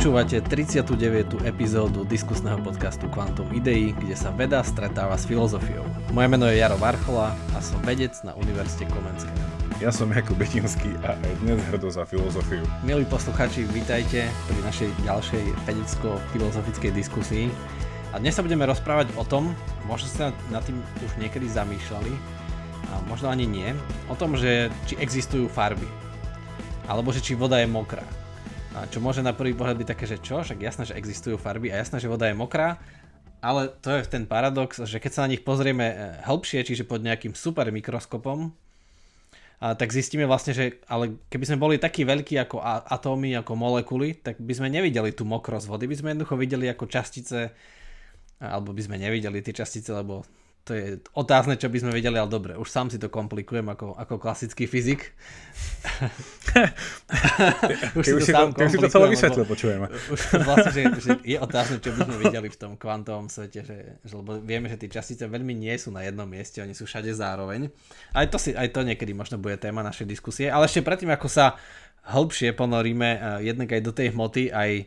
Počúvate 39. epizódu diskusného podcastu Quantum Idei, kde sa veda stretáva s filozofiou. Moje meno je Jaro Varchola a som vedec na Univerzite Komenského. Ja som Jakub Betinský a aj dnes hrdo za filozofiu. Milí posluchači, vítajte pri našej ďalšej vedecko-filozofickej diskusii. A dnes sa budeme rozprávať o tom, možno ste nad tým už niekedy zamýšľali, a možno ani nie, o tom, že či existujú farby. Alebo že či voda je mokrá. A čo môže na prvý pohľad byť také, že čo, však jasné, že existujú farby a jasné, že voda je mokrá, ale to je ten paradox, že keď sa na nich pozrieme e, hĺbšie, čiže pod nejakým super mikroskopom, a tak zistíme vlastne, že ale keby sme boli takí veľkí ako atómy, ako molekuly, tak by sme nevideli tú mokrosť vody, by sme jednoducho videli ako častice, alebo by sme nevideli tie častice, lebo to je otázne, čo by sme vedeli, ale dobre, už sám si to komplikujem ako, ako klasický fyzik. už si to, si to, si to celé vysvetlil, počujeme. Už vlastne, že, že je otázne, čo by sme videli v tom kvantovom svete, že, že lebo vieme, že tie častice veľmi nie sú na jednom mieste, oni sú všade zároveň. Aj to, si, aj to niekedy možno bude téma našej diskusie, ale ešte predtým, ako sa hĺbšie ponoríme eh, jednak aj do tej hmoty, aj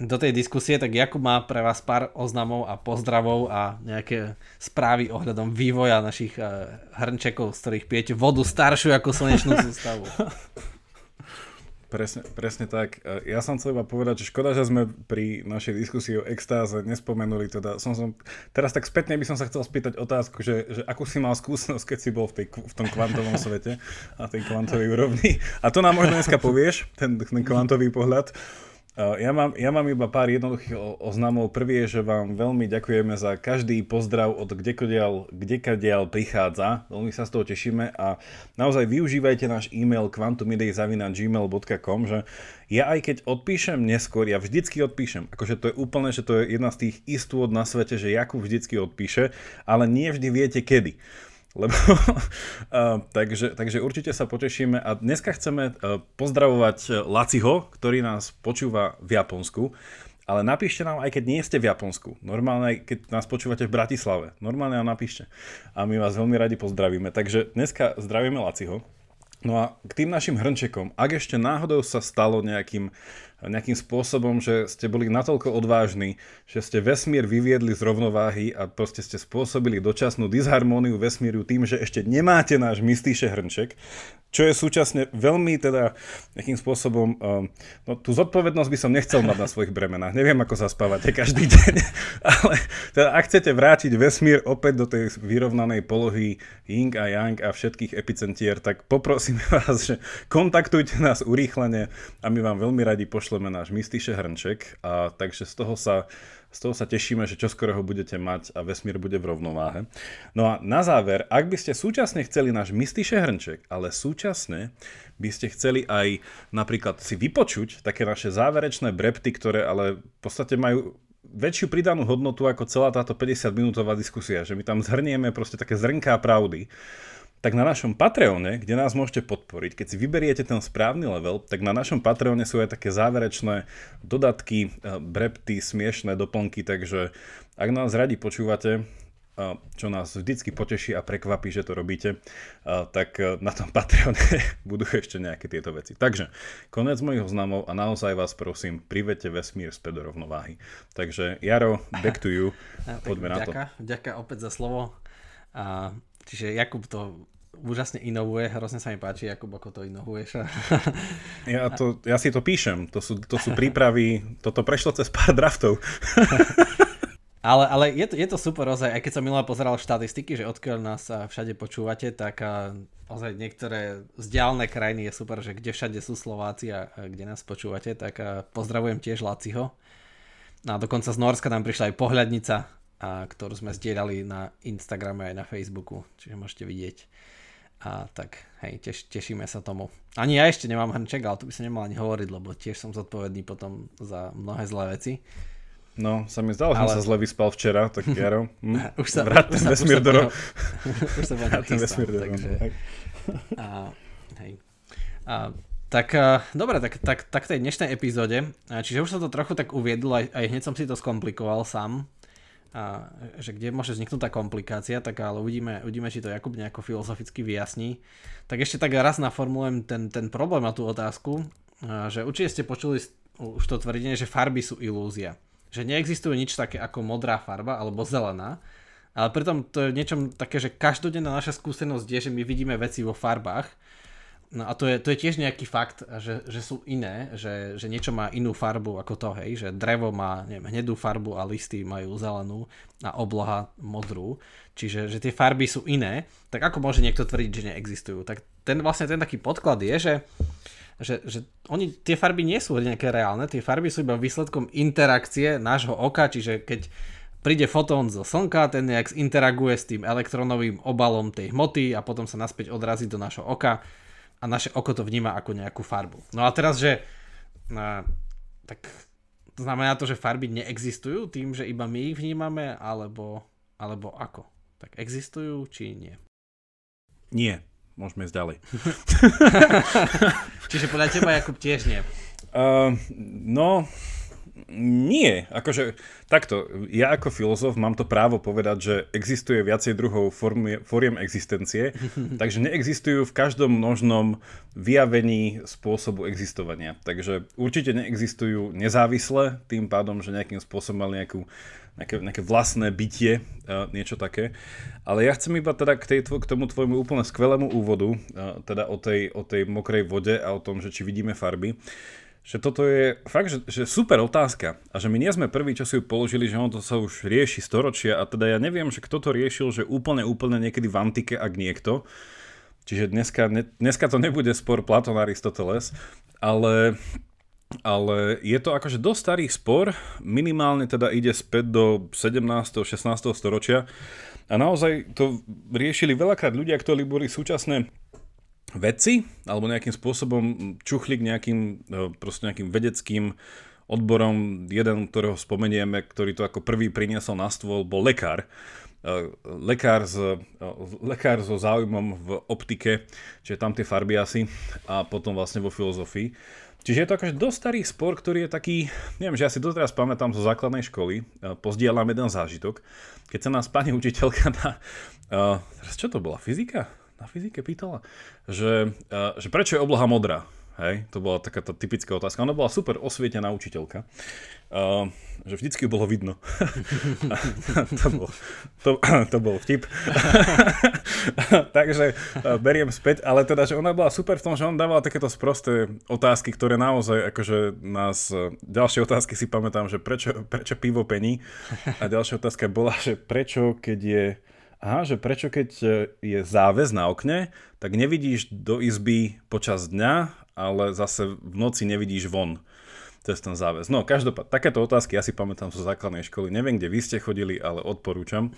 do tej diskusie, tak Jakub má pre vás pár oznamov a pozdravov a nejaké správy ohľadom vývoja našich uh, hrnčekov, z ktorých pijete vodu staršiu ako slnečnú sústavu. Presne, presne tak. E, ja som chcel iba povedať, že škoda, že sme pri našej diskusii o extáze nespomenuli, teda som, som teraz tak spätne by som sa chcel spýtať otázku, že, že akú si mal skúsenosť, keď si bol v, tej, v tom kvantovom svete a tej kvantovej úrovni. A to nám možno dneska povieš, ten, ten kvantový pohľad. Ja mám, ja mám iba pár jednoduchých oznamov. Prvý je, že vám veľmi ďakujeme za každý pozdrav od kdekadiaľ, kdekadiaľ prichádza. Veľmi sa z toho tešíme a naozaj využívajte náš e-mail quantumidej.gmail.com, že ja aj keď odpíšem neskôr, ja vždycky odpíšem. Akože to je úplne, že to je jedna z tých istôt na svete, že Jakub vždycky odpíše, ale nie vždy viete kedy. Lebo, uh, takže, takže určite sa potešíme a dneska chceme uh, pozdravovať Laciho, ktorý nás počúva v Japonsku. Ale napíšte nám, aj keď nie ste v Japonsku. Normálne, keď nás počúvate v Bratislave. Normálne nám napíšte. A my vás veľmi radi pozdravíme. Takže dneska zdravíme Laciho. No a k tým našim hrnčekom, ak ešte náhodou sa stalo nejakým nejakým spôsobom, že ste boli natoľko odvážni, že ste vesmír vyviedli z rovnováhy a proste ste spôsobili dočasnú disharmóniu vesmíru tým, že ešte nemáte náš mystýše hrnček, čo je súčasne veľmi teda nejakým spôsobom, um, no tú zodpovednosť by som nechcel mať na svojich bremenách. Neviem, ako sa spávate každý deň, ale teda ak chcete vrátiť vesmír opäť do tej vyrovnanej polohy Ying a Yang a všetkých epicentier, tak poprosím vás, že kontaktujte nás urýchlene a my vám veľmi radi pošleme náš mystýše hrnček a takže z toho sa z toho sa tešíme, že čoskoro ho budete mať a vesmír bude v rovnováhe. No a na záver, ak by ste súčasne chceli náš mystýše hrnček, ale súčasne by ste chceli aj napríklad si vypočuť také naše záverečné brepty, ktoré ale v podstate majú väčšiu pridanú hodnotu ako celá táto 50-minútová diskusia, že my tam zhrnieme proste také zrnká pravdy tak na našom Patreone, kde nás môžete podporiť, keď si vyberiete ten správny level, tak na našom Patreone sú aj také záverečné dodatky, eh, brepty, smiešné doplnky, takže ak nás radi počúvate, eh, čo nás vždycky poteší a prekvapí, že to robíte, eh, tak na tom Patreone budú ešte nejaké tieto veci. Takže, konec mojich oznamov a naozaj vás prosím, privete vesmír späť do rovnováhy. Takže, Jaro, back to you, poďme na to. Ďakujem opäť za slovo. A, čiže Jakub to úžasne inovuje, hrozne sa mi páči, Jakub, ako to inovuješ. ja, to, ja si to píšem, to sú, to sú prípravy, toto prešlo cez pár draftov. ale, ale je, to, je to super ozaj, aj keď som minulé pozeral štatistiky, že odkiaľ nás všade počúvate, tak ozaj niektoré vzdialené krajiny je super, že kde všade sú Slováci a kde nás počúvate, tak pozdravujem tiež Laciho. No a dokonca z Norska nám prišla aj pohľadnica, a, ktorú sme zdieľali na Instagrame aj na Facebooku, čiže môžete vidieť. A tak, hej, teš, tešíme sa tomu. Ani ja ešte nemám hrnček, ale tu by som nemal ani hovoriť, lebo tiež som zodpovedný potom za mnohé zlé veci. No, sa mi zdalo, ale... že som sa zle vyspal včera, tak Jaro, hm, už sa, vrát ten vesmír do. Už sa ten vesmír do takže... A, hej. A, tak dobre, tak, tak, tak tej dnešnej epizóde, čiže už sa to trochu tak uviedlo, aj, aj hneď som si to skomplikoval sám, a že kde môže vzniknúť tá komplikácia, tak ale uvidíme, uvidíme či to Jakub nejako filozoficky vyjasní. Tak ešte tak raz naformulujem ten, ten problém na tú otázku, že určite ste počuli už to tvrdenie, že farby sú ilúzia. Že neexistuje nič také ako modrá farba alebo zelená, ale pritom to je niečo také, že každodenná naša skúsenosť je, že my vidíme veci vo farbách No a to je, to je tiež nejaký fakt, že, že sú iné, že, že niečo má inú farbu ako to, hej, že drevo má neviem, hnedú farbu a listy majú zelenú a obloha modrú, čiže že tie farby sú iné, tak ako môže niekto tvrdiť, že neexistujú? Tak ten vlastne ten taký podklad je, že, že, že oni, tie farby nie sú nejaké reálne, tie farby sú iba výsledkom interakcie nášho oka, čiže keď príde fotón zo Slnka, ten nejak interaguje s tým elektronovým obalom tej hmoty a potom sa naspäť odrazí do našho oka a naše oko to vníma ako nejakú farbu. No a teraz, že na, tak to znamená to, že farby neexistujú tým, že iba my ich vnímame, alebo, alebo ako? Tak existujú, či nie? Nie. Môžeme ísť ďalej. Čiže podľa teba, Jakub, tiež nie? Uh, no, nie, akože takto, ja ako filozof mám to právo povedať, že existuje viacej druhov formy, foriem existencie, takže neexistujú v každom množnom vyjavení spôsobu existovania. Takže určite neexistujú nezávisle, tým pádom, že nejakým spôsobom mali nejakú, nejaké, nejaké vlastné bytie, uh, niečo také. Ale ja chcem iba teda k, tej, k tomu tvojmu úplne skvelému úvodu, uh, teda o tej, o tej mokrej vode a o tom, že či vidíme farby že toto je fakt, že, že super otázka a že my nie sme prví, čo si ju položili, že ono to sa už rieši storočia a teda ja neviem, že kto to riešil, že úplne, úplne niekedy v antike, ak niekto. Čiže dneska, ne, dneska to nebude spor Platon Aristoteles, ale, ale je to akože dosť starý spor, minimálne teda ide späť do 17. 16. storočia a naozaj to riešili veľakrát ľudia, ktorí boli súčasné vedci, alebo nejakým spôsobom čuchli k nejakým, e, proste nejakým vedeckým odborom. Jeden, ktorého spomenieme, ktorý to ako prvý priniesol na stôl, bol lekár. E, lekár, s, e, lekár so záujmom v optike, čiže tam tie farby asi, a potom vlastne vo filozofii. Čiže je to akože dosť starý spor, ktorý je taký, neviem, že ja si doteraz pamätám zo základnej školy, pozdielam jeden zážitok, keď sa nás pani učiteľka na, uh, čo to bola, fyzika? Na fyzike pýtala, že, že prečo je obloha modrá. Hej, to bola taká tá typická otázka. Ona bola super osvietená učiteľka, uh, že vždycky bolo vidno. to, bol, to, to bol vtip. Takže uh, beriem späť, ale teda, že ona bola super v tom, že on dávala takéto sprosté otázky, ktoré naozaj, akože nás, uh, ďalšie otázky si pamätám, že prečo, prečo pivo pení a ďalšia otázka bola, že prečo, keď je aha, že prečo keď e, je záväz na okne, tak nevidíš do izby počas dňa, ale zase v noci nevidíš von cez ten záväz. No, každopád, takéto otázky ja si pamätám zo základnej školy. Neviem, kde vy ste chodili, ale odporúčam.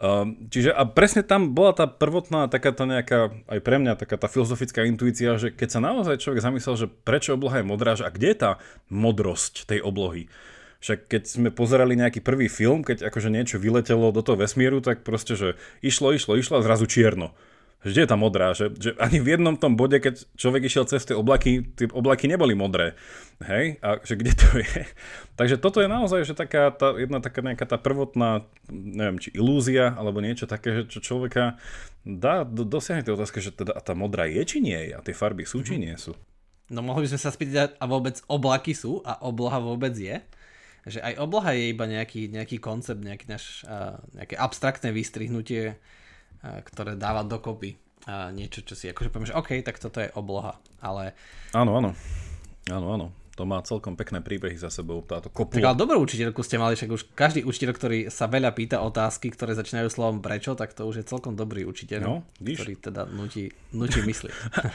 Um, čiže a presne tam bola tá prvotná taká tá nejaká, aj pre mňa taká tá filozofická intuícia, že keď sa naozaj človek zamyslel, že prečo obloha je modrá, že a kde je tá modrosť tej oblohy? Však keď sme pozerali nejaký prvý film, keď akože niečo vyletelo do toho vesmíru, tak proste, že išlo, išlo, išlo a zrazu čierno. Kde je tá modrá? Že, že ani v jednom tom bode, keď človek išiel cez tie oblaky, tie oblaky neboli modré. Hej? A že kde to je? Takže toto je naozaj že taká tá, jedna taká nejaká tá prvotná, neviem, či ilúzia, alebo niečo také, že čo človeka dá, do, dosiahne tie otázky, že teda a tá modrá je, či nie je? A tie farby sú, či mhm. nie sú? No mohli by sme sa spýtať, a vôbec oblaky sú a obloha vôbec je? Že aj obloha je iba nejaký, nejaký koncept, nejaký naš, uh, nejaké abstraktné vystrihnutie, uh, ktoré dáva dokopy uh, niečo, čo si akože poviem, že OK, tak toto je obloha, ale... Áno, áno, áno, áno to má celkom pekné príbehy za sebou, táto kopula. Tak ale dobrú učiteľku ste mali, však už každý učiteľ, ktorý sa veľa pýta otázky, ktoré začínajú slovom prečo, tak to už je celkom dobrý učiteľ, no, ktorý teda nutí, nutí myslieť.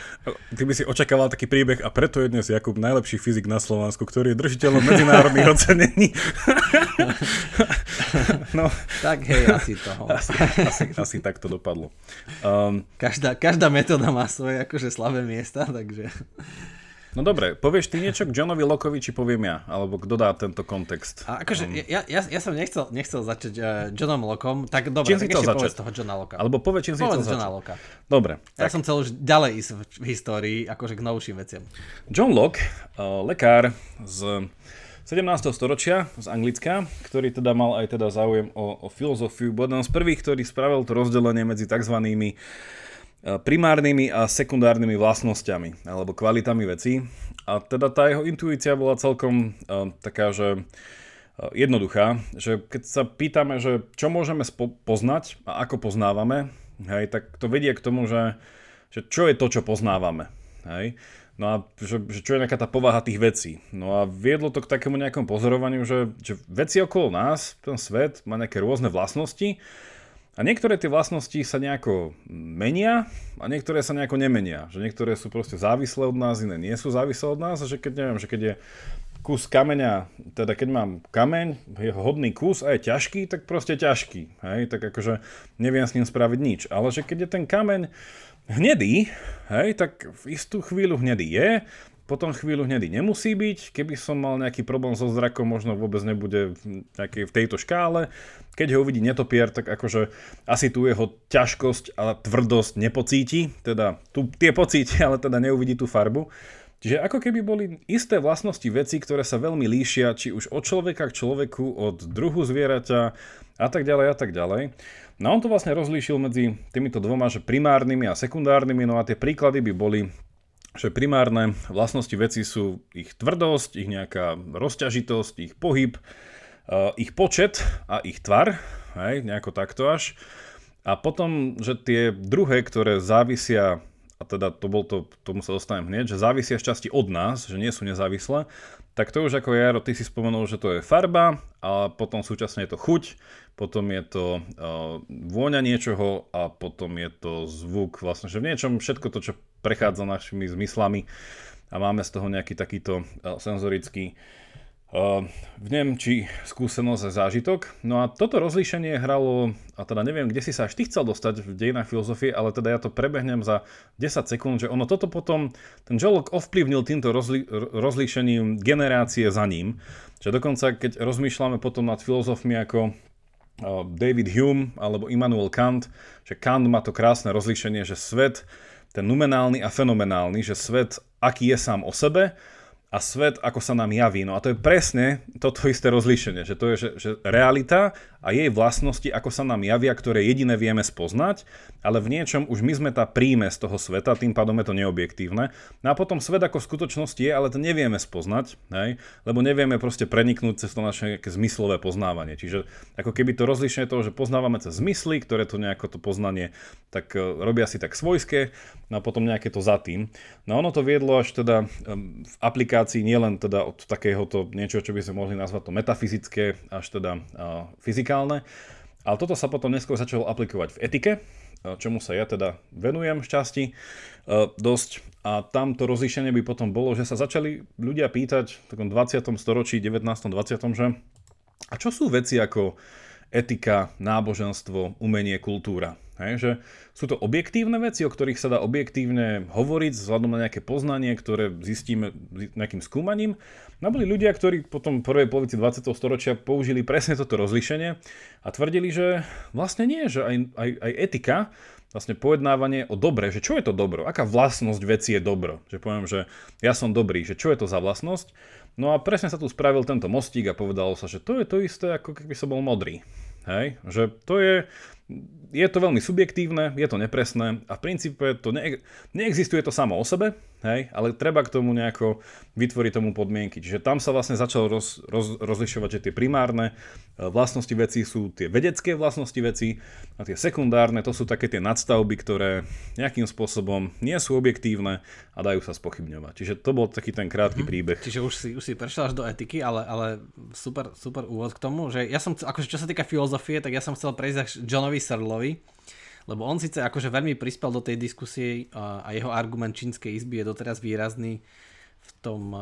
Ty by si očakával taký príbeh a preto je dnes Jakub najlepší fyzik na Slovensku, ktorý je držiteľom medzinárodných ocenení. no. Tak hej, asi toho. Asi, asi, asi tak to dopadlo. Um, každá, každá metóda má svoje akože slabé miesta, takže... No dobre, povieš ty niečo k Johnovi Lockovi, či poviem ja? Alebo kto dá tento kontext? A akože, um, ja, ja, ja som nechcel, nechcel začať uh, Johnom Lockom, tak dobre, čím tak ešte začať? toho Johna Locka. Alebo povie, čím si chcel Johna Locka. Dobre. Ja tak. som chcel už ďalej ísť v, v histórii, akože k novším veciam. John Locke, uh, lekár z 17. storočia z Anglicka, ktorý teda mal aj teda záujem o, o filozofiu, bol jeden z prvých, ktorý spravil to rozdelenie medzi tzv primárnymi a sekundárnymi vlastnosťami alebo kvalitami vecí. A teda tá jeho intuícia bola celkom uh, taká, že uh, jednoduchá, že keď sa pýtame, že čo môžeme poznať a ako poznávame, hej, tak to vedie k tomu, že, že čo je to, čo poznávame. Hej. No a že, že čo je nejaká tá povaha tých vecí. No a viedlo to k takému nejakom pozorovaniu, že, že veci okolo nás, ten svet má nejaké rôzne vlastnosti a niektoré tie vlastnosti sa nejako menia a niektoré sa nejako nemenia. Že niektoré sú proste závislé od nás, iné nie sú závislé od nás a že keď neviem, že keď je kus kameňa, teda keď mám kameň, je hodný kus a je ťažký, tak proste ťažký. Hej? Tak akože neviem s ním spraviť nič. Ale že keď je ten kameň hnedý, hej, tak v istú chvíľu hnedý je, potom chvíľu hnedý nemusí byť, keby som mal nejaký problém so zrakom, možno vôbec nebude v, tejto škále. Keď ho uvidí netopier, tak akože asi tu jeho ťažkosť a tvrdosť nepocíti, teda tu tie pocíti, ale teda neuvidí tú farbu. Čiže ako keby boli isté vlastnosti veci, ktoré sa veľmi líšia, či už od človeka k človeku, od druhu zvieraťa a tak ďalej a tak ďalej. No on to vlastne rozlíšil medzi týmito dvoma, že primárnymi a sekundárnymi, no a tie príklady by boli že primárne vlastnosti veci sú ich tvrdosť, ich nejaká rozťažitosť, ich pohyb, uh, ich počet a ich tvar, hej, nejako takto až. A potom, že tie druhé, ktoré závisia, a teda to bol to, tomu sa dostanem hneď, že závisia z časti od nás, že nie sú nezávislé, tak to už ako Jaro, ty si spomenul, že to je farba a potom súčasne je to chuť, potom je to uh, vôňa niečoho a potom je to zvuk, vlastne, že v niečom všetko to, čo prechádza našimi zmyslami a máme z toho nejaký takýto uh, senzorický Uh, neviem, či skúsenosť a zážitok. No a toto rozlíšenie hralo, a teda neviem, kde si sa až ty chcel dostať v dejinách filozofie, ale teda ja to prebehnem za 10 sekúnd, že ono toto potom, ten Jolok ovplyvnil týmto rozli, rozlíšením generácie za ním, že dokonca keď rozmýšľame potom nad filozofmi ako uh, David Hume alebo Immanuel Kant, že Kant má to krásne rozlíšenie, že svet, ten numenálny a fenomenálny, že svet, aký je sám o sebe, a svet, ako sa nám javí. No a to je presne toto isté rozlíšenie, že to je že, že realita a jej vlastnosti, ako sa nám javia, ktoré jediné vieme spoznať, ale v niečom už my sme tá príjme z toho sveta, tým pádom je to neobjektívne. No a potom svet ako v skutočnosti je, ale to nevieme spoznať, hej? lebo nevieme proste preniknúť cez to naše zmyslové poznávanie. Čiže ako keby to rozlíšenie toho, že poznávame cez zmysly, ktoré to nejako to poznanie tak e, robia si tak svojské, no a potom nejaké to za tým. No ono to viedlo až teda v aplikácii nielen teda od takéhoto niečo, čo by sme mohli nazvať to metafyzické, až teda fyzikálne, digitálne. Ale toto sa potom neskôr začalo aplikovať v etike, čomu sa ja teda venujem v časti e, dosť. A tamto rozlíšenie by potom bolo, že sa začali ľudia pýtať v takom 20. storočí, 19. 20. že a čo sú veci ako etika, náboženstvo, umenie, kultúra? Hej, že sú to objektívne veci, o ktorých sa dá objektívne hovoriť vzhľadom na nejaké poznanie, ktoré zistíme nejakým skúmaním. No boli ľudia, ktorí potom v prvej polovici 20. storočia použili presne toto rozlišenie a tvrdili, že vlastne nie, že aj, aj, aj etika, vlastne pojednávanie o dobre, že čo je to dobro, aká vlastnosť veci je dobro. Že poviem, že ja som dobrý, že čo je to za vlastnosť. No a presne sa tu spravil tento mostík a povedalo sa, že to je to isté, ako keby som bol modrý. Hej? Že to je, je to veľmi subjektívne, je to nepresné a v princípe to ne, neexistuje to samo o sebe, hej, ale treba k tomu nejako vytvoriť tomu podmienky. Čiže tam sa vlastne začalo roz, roz, rozlišovať, že tie primárne e, vlastnosti veci sú tie vedecké vlastnosti veci a tie sekundárne to sú také tie nadstavby, ktoré nejakým spôsobom nie sú objektívne a dajú sa spochybňovať. Čiže to bol taký ten krátky mm. príbeh. Čiže už si, už si prešiel až do etiky, ale, ale super, super úvod k tomu, že ja som, akože čo sa týka filozofie, tak ja som chcel prejsť Johnovi Searlovi, lebo on síce akože veľmi prispel do tej diskusie a jeho argument čínskej izby je doteraz výrazný v tom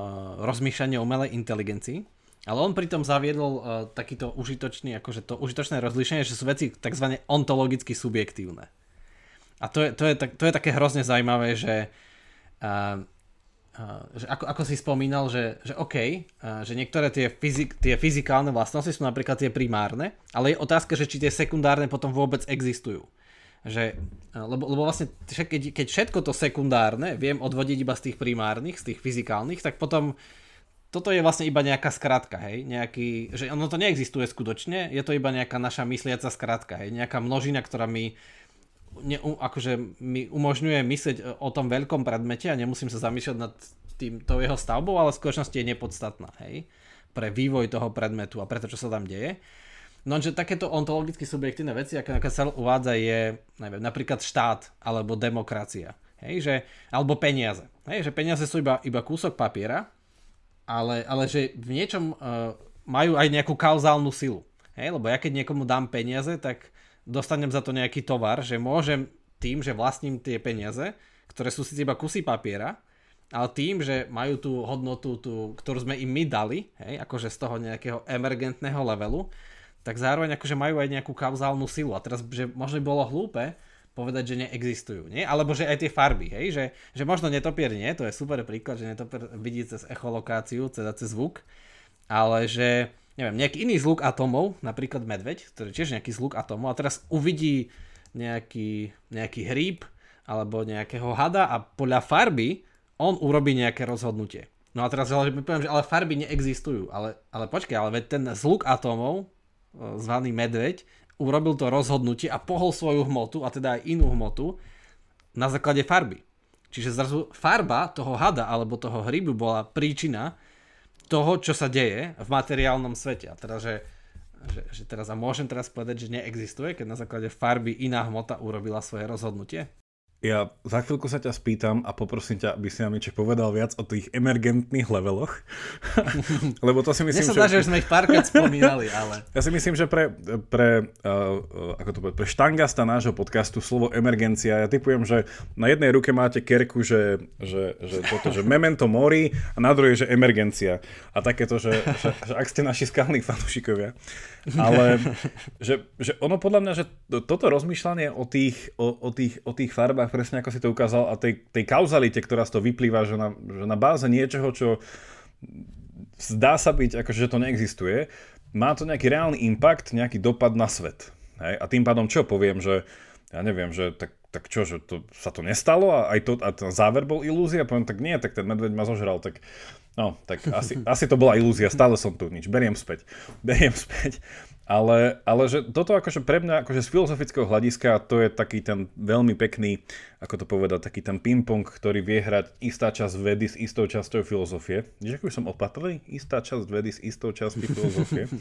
rozmýšľaní o umelej inteligencii, ale on pritom zaviedol takýto užitočný, akože to užitočné rozlíšenie, že sú veci tzv. ontologicky subjektívne. A to je, to je, to je také hrozne zaujímavé, že, že ako, ako si spomínal, že, že OK, že niektoré tie, fyzik, tie fyzikálne vlastnosti sú napríklad tie primárne, ale je otázka, že či tie sekundárne potom vôbec existujú že, lebo, lebo vlastne keď, keď všetko to sekundárne viem odvodiť iba z tých primárnych, z tých fyzikálnych, tak potom toto je vlastne iba nejaká skratka, hej, nejaký, že ono to neexistuje skutočne, je to iba nejaká naša mysliaca skratka, hej, nejaká množina, ktorá mi ne, akože mi umožňuje myslieť o tom veľkom predmete a nemusím sa zamýšľať nad tým, tou jeho stavbou, ale v skutočnosti je nepodstatná, hej, pre vývoj toho predmetu a preto, čo sa tam deje. No, že takéto ontologicky subjektívne veci, ako sa uvádza, je neviem, napríklad štát alebo demokracia. Hej, že, alebo peniaze. Hej, že peniaze sú iba, iba kúsok papiera, ale, ale že v niečom uh, majú aj nejakú kauzálnu silu. Hej, lebo ja keď niekomu dám peniaze, tak dostanem za to nejaký tovar, že môžem tým, že vlastním tie peniaze, ktoré sú síce iba kusy papiera, ale tým, že majú tú hodnotu, tú, ktorú sme im my dali, hej, akože z toho nejakého emergentného levelu, tak zároveň akože majú aj nejakú kauzálnu silu. A teraz, že možno by bolo hlúpe povedať, že neexistujú, nie? Alebo že aj tie farby, hej? Že, že možno netopier nie, to je super príklad, že netopier vidí cez echolokáciu, teda cez zvuk, ale že, neviem, nejaký iný zluk atomov, napríklad medveď, ktorý tiež nejaký zluk atomov a teraz uvidí nejaký, nejaký hríb alebo nejakého hada a podľa farby on urobí nejaké rozhodnutie. No a teraz ale poviem, že ale farby neexistujú, ale, ale počkaj, ale veď ten zluk atómov zvaný medveď, urobil to rozhodnutie a pohol svoju hmotu, a teda aj inú hmotu, na základe farby. Čiže zrazu farba toho hada alebo toho hrybu bola príčina toho, čo sa deje v materiálnom svete. A teda, že, že, že teraz a môžem teraz povedať, že neexistuje, keď na základe farby iná hmota urobila svoje rozhodnutie? Ja za chvíľku sa ťa spýtam a poprosím ťa, aby si nám niečo povedal viac o tých emergentných leveloch. Lebo to si myslím, Mne sa že... že sme ich párkrát spomínali, ale... Ja si myslím, že pre, pre, uh, ako to povedať, pre štangasta nášho podcastu slovo emergencia, ja typujem, že na jednej ruke máte kerku, že, že, že, toto, že memento mori a na druhej, že emergencia. A takéto, že, že, že ak ste naši skalní fanúšikovia. Ale že, že ono podľa mňa, že toto rozmýšľanie o tých, o, o tých, o tých farbách presne ako si to ukázal, a tej, tej kauzalite, ktorá z toho vyplýva, že na, že na báze niečoho, čo zdá sa byť, akože, že to neexistuje, má to nejaký reálny impact, nejaký dopad na svet. Hej? A tým pádom čo poviem, že ja neviem, že tak, tak čo, že to, sa to nestalo a aj to, a ten záver bol ilúzia, poviem, tak nie, tak ten medveď ma zožral, tak no, tak asi, asi to bola ilúzia, stále som tu, nič, beriem späť, beriem späť. Ale, ale že toto akože pre mňa, akože z filozofického hľadiska, to je taký ten veľmi pekný, ako to povedať, taký ten ping-pong, ktorý vie hrať istá časť vedy s istou časťou filozofie. Víš, ako som opatrný? Istá časť vedy s istou časťou filozofie.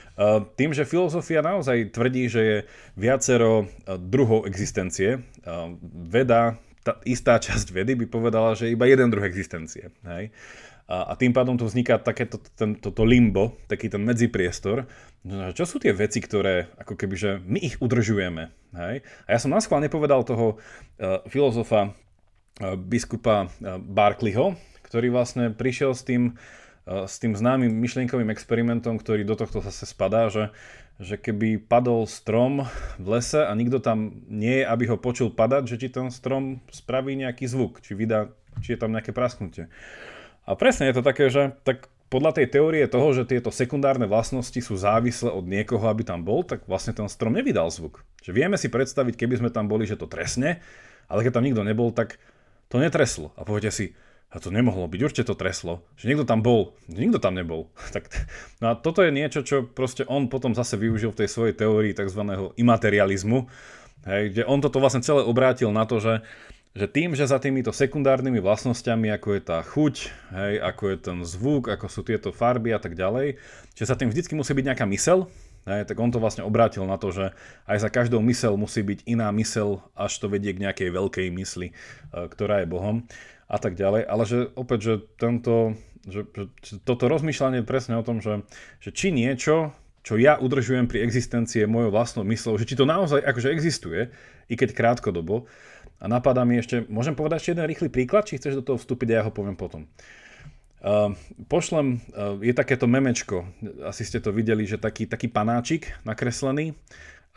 Tým, že filozofia naozaj tvrdí, že je viacero druhov existencie, veda, tá istá časť vedy by povedala, že iba jeden druh existencie. Hej? A, a tým pádom tu vzniká takéto ten, toto limbo, taký ten medzipriestor. No, čo sú tie veci, ktoré ako keby, že my ich udržujeme. Hej? A ja som naschvál nepovedal toho uh, filozofa uh, biskupa uh, Barclayho, ktorý vlastne prišiel s tým, uh, s tým známym myšlienkovým experimentom, ktorý do tohto zase spadá, že, že keby padol strom v lese a nikto tam nie je, aby ho počul padať, že či ten strom spraví nejaký zvuk, či vydá, či je tam nejaké prasknutie. A presne je to také, že tak podľa tej teórie toho, že tieto sekundárne vlastnosti sú závislé od niekoho, aby tam bol, tak vlastne ten strom nevydal zvuk. Že vieme si predstaviť, keby sme tam boli, že to tresne, ale keď tam nikto nebol, tak to netreslo. A poviete si, a to nemohlo byť, určite to treslo, že niekto tam bol, nikto tam nebol. Tak, no a toto je niečo, čo proste on potom zase využil v tej svojej teórii tzv. imaterializmu, hej, kde on toto vlastne celé obrátil na to, že že tým, že za týmito sekundárnymi vlastnosťami, ako je tá chuť, hej, ako je ten zvuk, ako sú tieto farby a tak ďalej, že sa tým vždycky musí byť nejaká mysel, hej, tak on to vlastne obrátil na to, že aj za každou mysel musí byť iná mysel, až to vedie k nejakej veľkej mysli, e, ktorá je Bohom a tak ďalej. Ale že opäť, že tento, že, že toto rozmýšľanie presne o tom, že, že či niečo, čo ja udržujem pri existencie mojou vlastnou myslou, že či to naozaj akože existuje, i keď krátkodobo, a napadá mi ešte, môžem povedať ešte jeden rýchly príklad, či chceš do toho vstúpiť ja ho poviem potom. Uh, pošlem, uh, je takéto memečko, asi ste to videli, že taký, taký panáčik nakreslený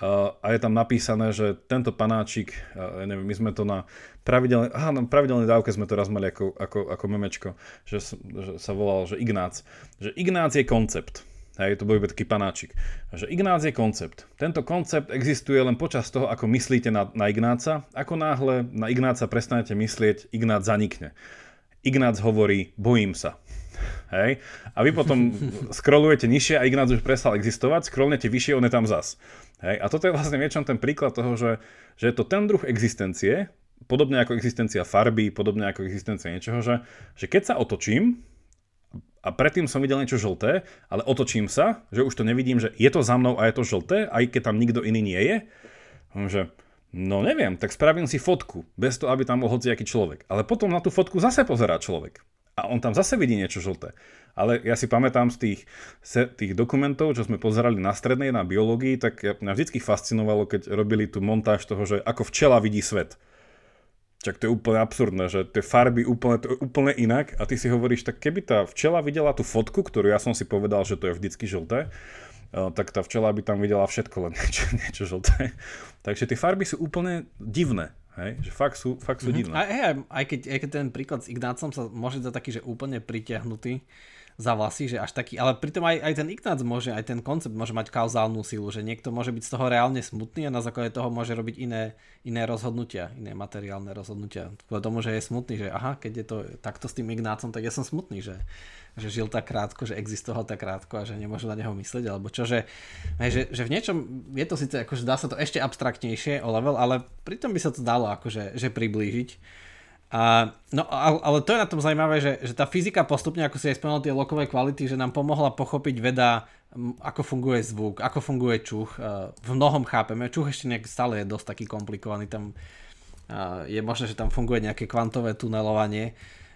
uh, a je tam napísané, že tento panáčik, uh, neviem, my sme to na pravidelnej, aha, na pravidelnej dávke sme to raz mali ako, ako, ako memečko, že, že sa volal, že Ignác. Že Ignác je koncept. Hej, to bol iba taký panáčik. Že Ignác je koncept. Tento koncept existuje len počas toho, ako myslíte na, na Ignáca. Ako náhle na Ignáca prestanete myslieť, Ignác zanikne. Ignác hovorí, bojím sa. Hej? A vy potom scrollujete nižšie a Ignác už prestal existovať, scrollnete vyššie, on je tam zas. Hej? A toto je vlastne niečo ten príklad toho, že, že je to ten druh existencie, podobne ako existencia farby, podobne ako existencia niečoho, že, že keď sa otočím, a predtým som videl niečo žlté, ale otočím sa, že už to nevidím, že je to za mnou a je to žlté, aj keď tam nikto iný nie je, že no neviem, tak spravím si fotku, bez toho, aby tam bol hociaký človek. Ale potom na tú fotku zase pozerá človek. A on tam zase vidí niečo žlté. Ale ja si pamätám z tých, tých dokumentov, čo sme pozerali na strednej, na biológii, tak mňa vždy fascinovalo, keď robili tú montáž toho, že ako včela vidí svet. Čak to je úplne absurdné, že tie farby úplne, to je úplne inak a ty si hovoríš, tak keby tá včela videla tú fotku, ktorú ja som si povedal, že to je vždycky žlté, eh, tak tá včela by tam videla všetko, len niečo, niečo žlté. Takže tie farby sú úplne divné. Hej? Že fakt sú, fakt sú mm-hmm. divné. Aj, aj, aj, keď, aj keď ten príklad s Ignácom sa môže za taký, že úplne pritiahnutý, za vlasy, že až taký, ale pritom aj, aj ten Ignác môže, aj ten koncept môže mať kauzálnu silu, že niekto môže byť z toho reálne smutný a na základe toho môže robiť iné, iné rozhodnutia, iné materiálne rozhodnutia. Kvôli tomu, že je smutný, že aha, keď je to takto s tým Ignácom, tak ja som smutný, že, že žil tak krátko, že existoval tak krátko a že nemôžu na neho myslieť, alebo čo, že, že, že v niečom je to síce, akože dá sa to ešte abstraktnejšie o level, ale pritom by sa to dalo akože že priblížiť a, no ale to je na tom zaujímavé, že, že tá fyzika postupne, ako si aj spomenul tie lokové kvality, že nám pomohla pochopiť veda, ako funguje zvuk, ako funguje čuch. V mnohom chápeme. Čuch ešte nejak stále je dosť taký komplikovaný. Tam je možné, že tam funguje nejaké kvantové tunelovanie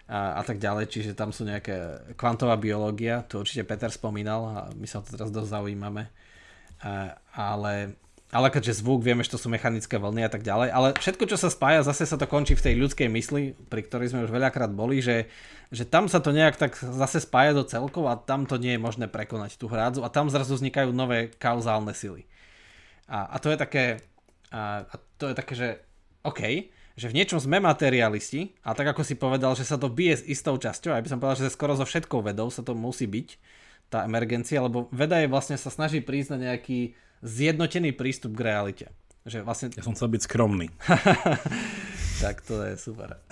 a, a tak ďalej, čiže tam sú nejaké kvantová biológia, to určite Peter spomínal a my sa to teraz dosť zaujímame. A, ale ale keďže zvuk, vieme, že to sú mechanické vlny a tak ďalej, ale všetko, čo sa spája, zase sa to končí v tej ľudskej mysli, pri ktorej sme už veľakrát boli, že, že tam sa to nejak tak zase spája do celkov a tam to nie je možné prekonať tú hrádzu a tam zrazu vznikajú nové kauzálne sily. A, a to je také, a, a to je také, že OK, že v niečom sme materialisti a tak ako si povedal, že sa to bije s istou časťou, aj by som povedal, že skoro so všetkou vedou sa to musí byť, tá emergencia, lebo veda je vlastne sa snaží prísť na nejaký zjednotený prístup k realite. Že vlastne... Ja som chcel byť skromný. tak to je super.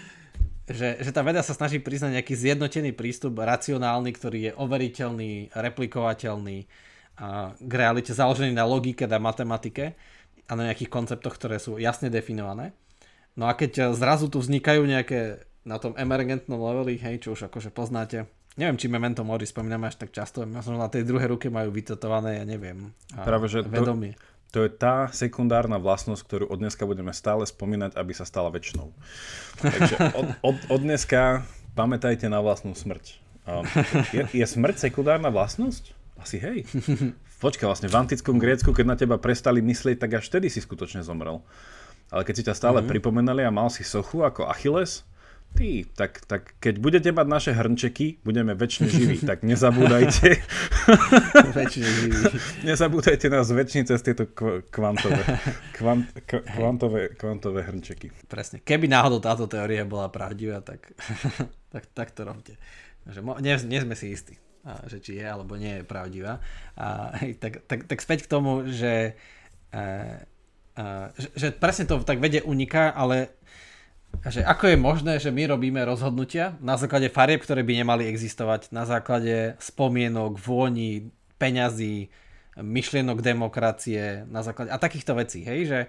že, že tá veda sa snaží priznať nejaký zjednotený prístup, racionálny, ktorý je overiteľný, replikovateľný a k realite založený na logike, na matematike a na nejakých konceptoch, ktoré sú jasne definované. No a keď zrazu tu vznikajú nejaké na tom emergentnom leveli, hej, čo už akože poznáte, Neviem, či Memento Mori spomíname až tak často, možno na tej druhej ruke majú vytetované, ja neviem, Práve, že vedomie. To, to je tá sekundárna vlastnosť, ktorú od dneska budeme stále spomínať, aby sa stala väčšnou. Takže od, od, od dneska pamätajte na vlastnú smrť. Je, je smrť sekundárna vlastnosť? Asi hej. Počkaj, vlastne v antickom Grécku, keď na teba prestali myslieť, tak až vtedy si skutočne zomrel. Ale keď si ťa stále mm-hmm. pripomenali a mal si sochu ako Achilles, Ty, tak, tak keď budete mať naše hrnčeky, budeme väčšine živí, tak nezabúdajte. väčšine živí. nezabúdajte nás väčšine cez tieto kvantové, kvant, kvantové, kvantové hrnčeky. Presne. Keby náhodou táto teória bola pravdivá, tak, tak, tak to robte. Že nie, nie sme si istí, že či je alebo nie je pravdivá. A, tak, tak, tak späť k tomu, že, a, že, že presne to tak vede uniká, ale že ako je možné, že my robíme rozhodnutia na základe farieb, ktoré by nemali existovať, na základe spomienok, vôni, peňazí, myšlienok demokracie, na základe a takýchto vecí, hej, že,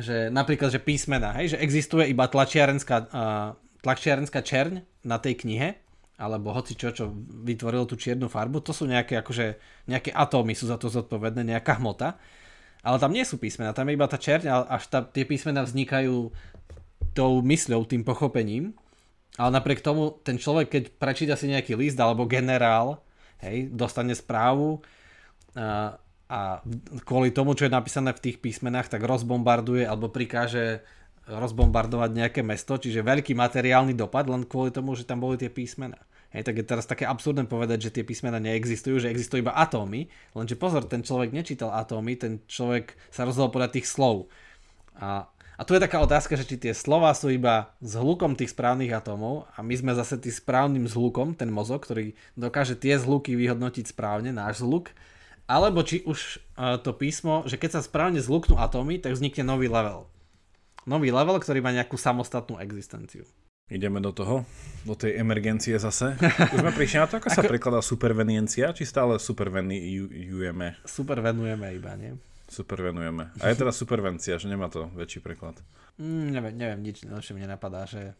že napríklad, že písmena, hej, že existuje iba tlačiarenská, uh, tlačiarenská čerň na tej knihe, alebo hoci čo, čo vytvorilo tú čiernu farbu, to sú nejaké, akože, nejaké atómy sú za to zodpovedné, nejaká hmota, ale tam nie sú písmena, tam je iba tá čerň až tá, tie písmena vznikajú tou mysľou, tým pochopením, ale napriek tomu ten človek, keď prečíta si nejaký list alebo generál, hej, dostane správu a, a kvôli tomu, čo je napísané v tých písmenách, tak rozbombarduje alebo prikáže rozbombardovať nejaké mesto, čiže veľký materiálny dopad len kvôli tomu, že tam boli tie písmená. Hej, tak je teraz také absurdné povedať, že tie písmena neexistujú, že existujú iba atómy, lenže pozor, ten človek nečítal atómy, ten človek sa rozhodol podať tých slov. A a tu je taká otázka, že či tie slova sú iba s hlukom tých správnych atómov a my sme zase tým správnym zhlukom, ten mozog, ktorý dokáže tie zhluky vyhodnotiť správne, náš zhluk, alebo či už to písmo, že keď sa správne zhluknú atómy, tak vznikne nový level. Nový level, ktorý má nejakú samostatnú existenciu. Ideme do toho, do tej emergencie zase. Už sme prišli na to, ako, ako... sa prekladá superveniencia, či stále supervenujeme? Supervenujeme iba, nie? Supervenujeme. A je teda supervencia, že nemá to väčší preklad. Mm, neviem, neviem, nič lepšie mi nenapadá, že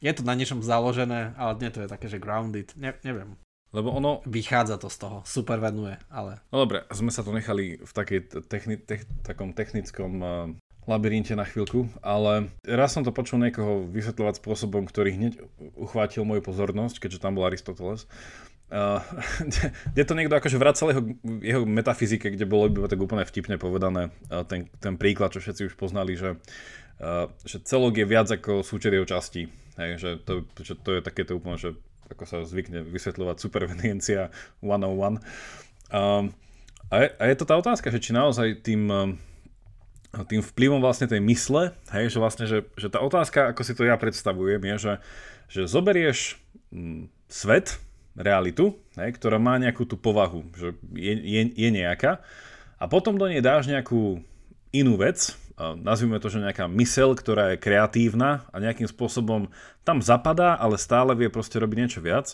je to na niečom založené, ale nie to je také, že grounded, ne, neviem. Lebo ono... Vychádza to z toho, super venuje, ale... No dobre, sme sa to nechali v takej techni- te- takom technickom uh, labyrinte na chvíľku, ale raz som to počul niekoho vysvetľovať spôsobom, ktorý hneď uchvátil moju pozornosť, keďže tam bol Aristoteles. Uh, kde to niekto akože vracal jeho, jeho metafyzike, kde bolo iba tak úplne vtipne povedané uh, ten, ten príklad, čo všetci už poznali, že, uh, že celok je viac ako súčet jeho častí. Hej, že to, že to je takéto úplne, že ako sa zvykne vysvetľovať superveniencia 101. Um, a, je, a je to tá otázka, že či naozaj tým, tým vplyvom vlastne tej mysle, hej, že vlastne, že, že tá otázka, ako si to ja predstavujem, je, že, že zoberieš mm, svet, realitu, hej, ktorá má nejakú tú povahu, že je, je, je nejaká, a potom do nej dáš nejakú inú vec, nazvime to, že nejaká mysel, ktorá je kreatívna a nejakým spôsobom tam zapadá, ale stále vie proste robiť niečo viac.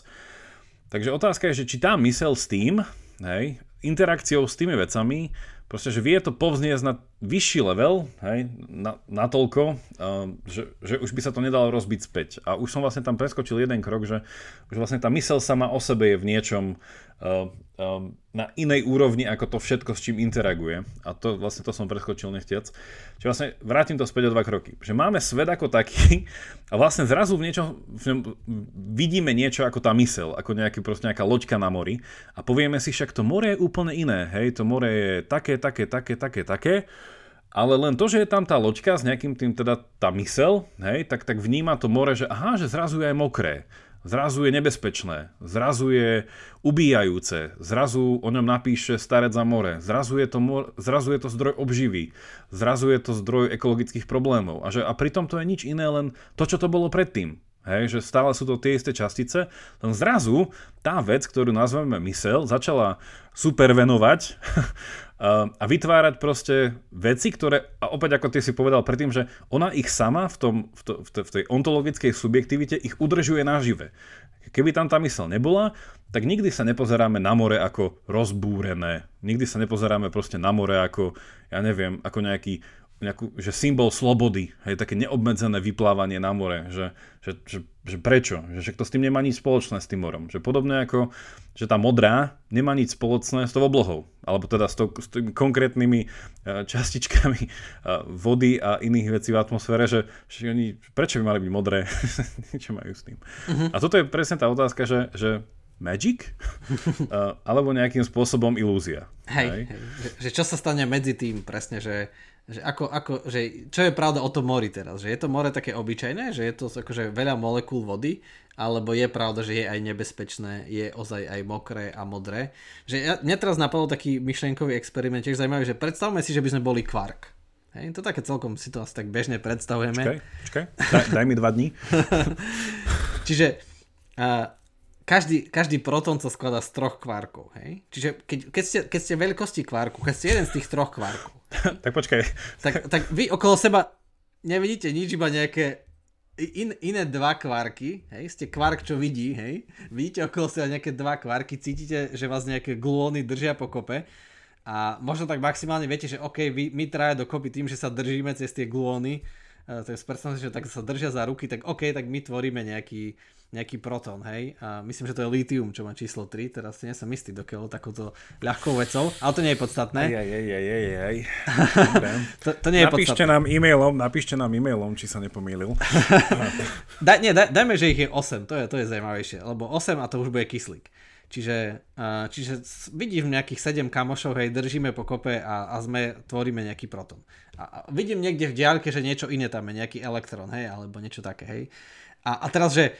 Takže otázka je, že či tá mysel s tým, hej, interakciou s tými vecami, proste, že vie to povzniesť na vyšší level, hej, na, natoľko, uh, že, že už by sa to nedalo rozbiť späť. A už som vlastne tam preskočil jeden krok, že už vlastne tá mysel sama o sebe je v niečom uh, um, na inej úrovni ako to všetko, s čím interaguje. A to vlastne to som preskočil nechtiac. Čiže vlastne vrátim to späť o dva kroky. Že máme svet ako taký a vlastne zrazu v niečom v ňom vidíme niečo ako tá mysel, ako nejaký, proste nejaká loďka na mori a povieme si však to more je úplne iné. Hej, to more je také, také, také, také, také. Ale len to, že je tam tá loďka s nejakým tým, teda tá mysel, hej, tak, tak vníma to more, že aha, že zrazu je aj mokré Zrazu je nebezpečné, zrazu je ubíjajúce, zrazu o ňom napíše starec za more, zrazu je to, mor, zrazu je to zdroj obživy, zrazu je to zdroj ekologických problémov. A, že, a pritom to je nič iné, len to, čo to bolo predtým. Hej, že stále sú to tie isté častice, len zrazu tá vec, ktorú nazveme mysel, začala supervenovať a vytvárať proste veci, ktoré, a opäť ako ty si povedal predtým, že ona ich sama v, tom, v, to, v tej ontologickej subjektivite ich udržuje nažive. Keby tam tá mysel nebola, tak nikdy sa nepozeráme na more ako rozbúrené. Nikdy sa nepozeráme proste na more ako, ja neviem, ako nejaký nejakú, že symbol slobody, hej, také neobmedzené vyplávanie na more, že, že, že, že prečo, že však to s tým nemá nič spoločné s tým morom, že podobne ako, že tá modrá nemá nič spoločné s tou oblohou, alebo teda s, to, s tými konkrétnymi e, častičkami e, vody a iných vecí v atmosfére, že, že oni, prečo by mali byť modré, čo majú s tým. Uh-huh. A toto je presne tá otázka, že, že magic, uh, alebo nejakým spôsobom ilúzia. Hej, hej. hej. Že, že čo sa stane medzi tým presne, že že, ako, ako, že čo je pravda o tom mori teraz? Že je to more také obyčajné, že je to akože veľa molekúl vody, alebo je pravda, že je aj nebezpečné, je ozaj aj mokré a modré. Že ja, mňa teraz napadol taký myšlenkový experiment, tiež zaujímavý, že predstavme si, že by sme boli kvark. Hej, to také celkom si to asi tak bežne predstavujeme. Čakaj, čakaj, daj, daj mi dva dní. Čiže uh, každý, každý proton sa skladá z troch kvarkov. Hej? Čiže keď, keď, ste, keď ste veľkosti kvarku, keď ste jeden z tých troch kvarkov, tak počkaj. Tak, tak vy okolo seba nevidíte nič, iba nejaké in, iné dva kvarky, hej, ste kvark, čo vidí, hej, vidíte okolo seba nejaké dva kvarky, cítite, že vás nejaké glóny držia po kope a možno tak maximálne viete, že OK, vy, my traja dokopy tým, že sa držíme cez tie glóny, uh, tak si že tak sa držia za ruky, tak OK, tak my tvoríme nejaký, nejaký proton, hej. A myslím, že to je litium, čo má číslo 3, teraz si nie som istý dokiaľ takúto ľahkou vecou, ale to nie je podstatné. Aj, aj, aj, aj, aj. to, to nie je napíšte podstatné. nám e-mailom, napíšte nám e-mailom, či sa nepomýlil. da, nie, da, dajme, že ich je 8, to je, to je zaujímavejšie, lebo 8 a to už bude kyslík. Čiže, čiže vidíš nejakých 7 kamošov, hej, držíme po kope a, a sme, tvoríme nejaký proton. A, a vidím niekde v diaľke, že niečo iné tam je, nejaký elektrón, hej, alebo niečo také, hej. A, a teraz, že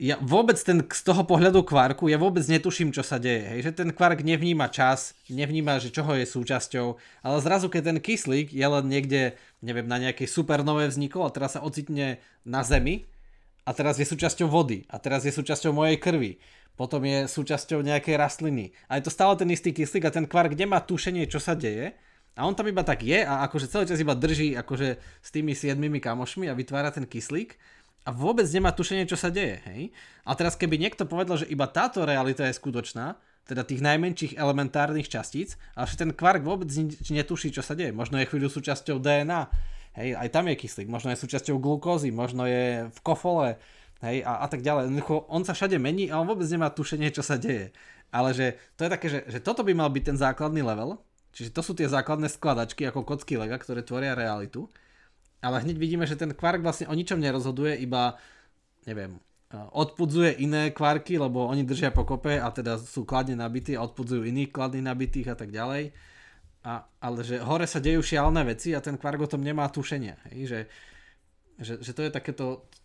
ja vôbec ten, z toho pohľadu kvarku, ja vôbec netuším, čo sa deje. Hej? Že ten kvark nevníma čas, nevníma, že čoho je súčasťou, ale zrazu, keď ten kyslík je len niekde, neviem, na nejakej supernové vznikol a teraz sa ocitne na Zemi a teraz je súčasťou vody a teraz je súčasťou mojej krvi potom je súčasťou nejakej rastliny. A je to stále ten istý kyslík a ten kvark nemá tušenie, čo sa deje. A on tam iba tak je a akože celý čas iba drží akože s tými siedmými kamošmi a vytvára ten kyslík a vôbec nemá tušenie, čo sa deje. Hej? A teraz keby niekto povedal, že iba táto realita je skutočná, teda tých najmenších elementárnych častíc, ale že ten kvark vôbec netuší, čo sa deje. Možno je chvíľu súčasťou DNA, hej, aj tam je kyslík, možno je súčasťou glukózy, možno je v kofole, hej, a, a tak ďalej. On sa všade mení a on vôbec nemá tušenie, čo sa deje. Ale že to je také, že, že toto by mal byť ten základný level, čiže to sú tie základné skladačky ako kocky lega, ktoré tvoria realitu. Ale hneď vidíme, že ten kvark vlastne o ničom nerozhoduje, iba neviem, odpudzuje iné kvarky, lebo oni držia pokope a teda sú kladne nabití a odpudzujú iných kladne nabitých a tak ďalej. A, ale že hore sa dejú šialné veci a ten kvark o tom nemá tušenia. Hej? Že, že, že to je takéto,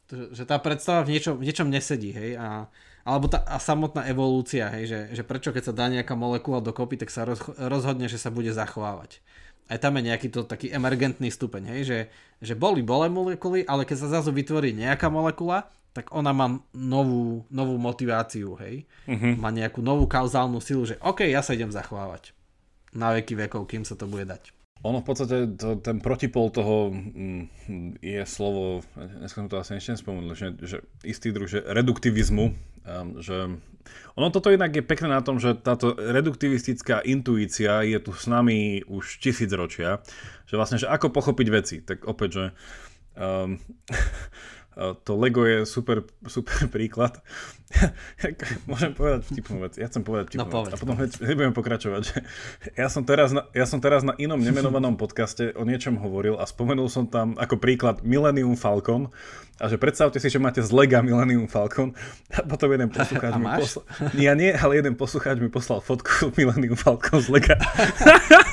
že tá predstava v niečom, v niečom nesedí. Hej? A, alebo tá a samotná evolúcia, hej? Že, že prečo keď sa dá nejaká molekula dokopy, tak sa roz, rozhodne, že sa bude zachovávať. Aj tam je nejaký to taký emergentný stupeň, hej? Že, že boli bole molekuly, ale keď sa zrazu vytvorí nejaká molekula, tak ona má novú, novú motiváciu, hej. Uh-huh. Má nejakú novú kauzálnu silu, že OK, ja sa idem zachovávať na veky vekov, kým sa to bude dať. Ono v podstate, to, ten protipol toho mm, je slovo, dneska som to asi ešte nespomenul, že, že istý druh, že reduktivizmu, že ono toto inak je pekné na tom, že táto reduktivistická intuícia je tu s nami už tisíc ročia, že vlastne, že ako pochopiť veci, tak opäť, že um, to Lego je super, super príklad. Môžem povedať vtipnú vec. Ja chcem povedať vtipnú no, vec. A potom budem pokračovať. Že ja, som teraz na, ja som teraz na inom nemenovanom podcaste o niečom hovoril a spomenul som tam ako príklad Millennium Falcon a že predstavte si, že máte z Lega Millennium Falcon a potom jeden poslucháč mi poslal... Ja nie, ale jeden poslucháč mi poslal fotku Millennium Falcon z Lega.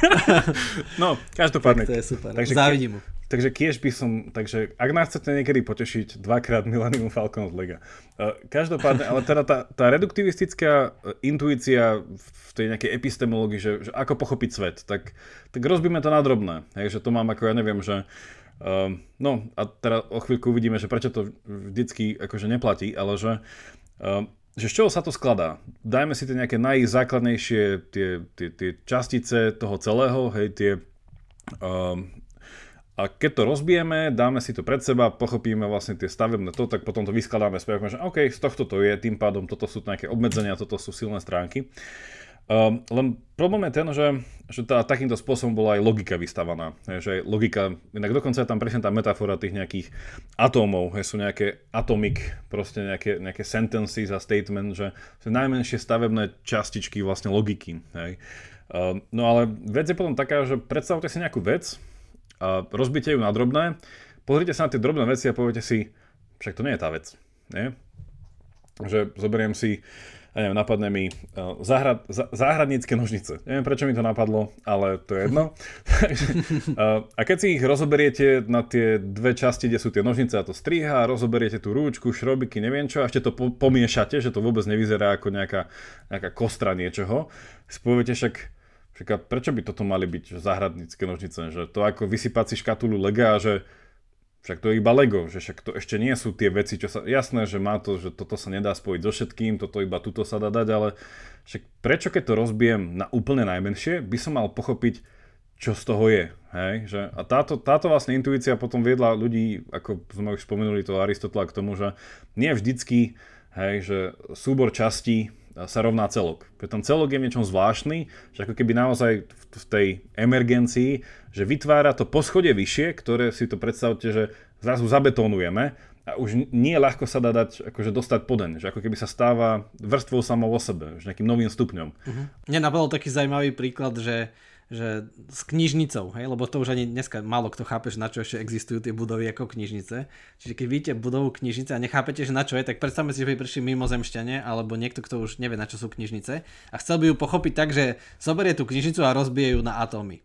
no, každopádne. Tak to je super. Takže Závidím mu. Takže kiež by som, takže ak nás chcete niekedy potešiť, dvakrát Millennium Falcon z Lega. Uh, každopádne, ale teda tá, tá reduktivistická e, intuícia v tej nejakej epistemológii, že, že ako pochopiť svet, tak, tak rozbíme to na drobné. Hej, že to mám ako, ja neviem, že uh, no a teraz o chvíľku uvidíme, že prečo to vždycky akože neplatí, ale že uh, že z čoho sa to skladá? Dajme si tie nejaké najzákladnejšie tie, tie, tie častice toho celého, hej, tie uh, a keď to rozbijeme, dáme si to pred seba, pochopíme vlastne tie stavebné to, tak potom to vyskladáme späť, že OK, z tohto to je, tým pádom toto sú nejaké obmedzenia, toto sú silné stránky. Um, len problém je ten, že, že tá, takýmto spôsobom bola aj logika vystavaná. Že logika, inak dokonca je tam presne tá metafora tých nejakých atómov, že sú nejaké atomic, proste nejaké, nejaké sentences a statement, že sú najmenšie stavebné častičky vlastne logiky. Hej. Um, no ale vec je potom taká, že predstavte si nejakú vec, a rozbite ju na drobné, pozrite sa na tie drobné veci a poviete si, však to nie je tá vec. Nie? Že zoberiem si, ja neviem, napadne mi uh, záhrad, záhradnícke nožnice. Neviem, prečo mi to napadlo, ale to je jedno. uh, a keď si ich rozoberiete na tie dve časti, kde sú tie nožnice a to striha, rozoberiete tú rúčku, šrobiky, neviem čo, a ešte to po- pomiešate, že to vôbec nevyzerá ako nejaká, nejaká kostra niečoho, si poviete však, však prečo by toto mali byť záhradnícke nožnice? Že to ako vysypať si škatulu lega, že však to je iba Lego, že však to ešte nie sú tie veci, čo sa... Jasné, že má to, že toto sa nedá spojiť so všetkým, toto iba tuto sa dá dať, ale však prečo keď to rozbijem na úplne najmenšie, by som mal pochopiť, čo z toho je. Hej? Že, a táto, táto vlastne intuícia potom viedla ľudí, ako sme už spomenuli to Aristotela, k tomu, že nie vždycky, hej, že súbor častí sa rovná celok. Ten celok je v niečom zvláštny, že ako keby naozaj v tej emergencii, že vytvára to poschodie vyššie, ktoré si to predstavte, že zrazu zabetónujeme a už nie ľahko sa dá dať, akože dostať poden, že ako keby sa stáva vrstvou samou o sebe, že nejakým novým stupňom. Uh-huh. Napadol taký zaujímavý príklad, že že s knižnicou, hej, lebo to už ani dneska málo kto chápe, že na čo ešte existujú tie budovy ako knižnice. Čiže keď vidíte budovu knižnice a nechápete, že na čo je, tak predstavme si, že by prišli mimozemšťania alebo niekto, kto už nevie, na čo sú knižnice a chcel by ju pochopiť tak, že zoberie tú knižnicu a rozbije ju na atómy.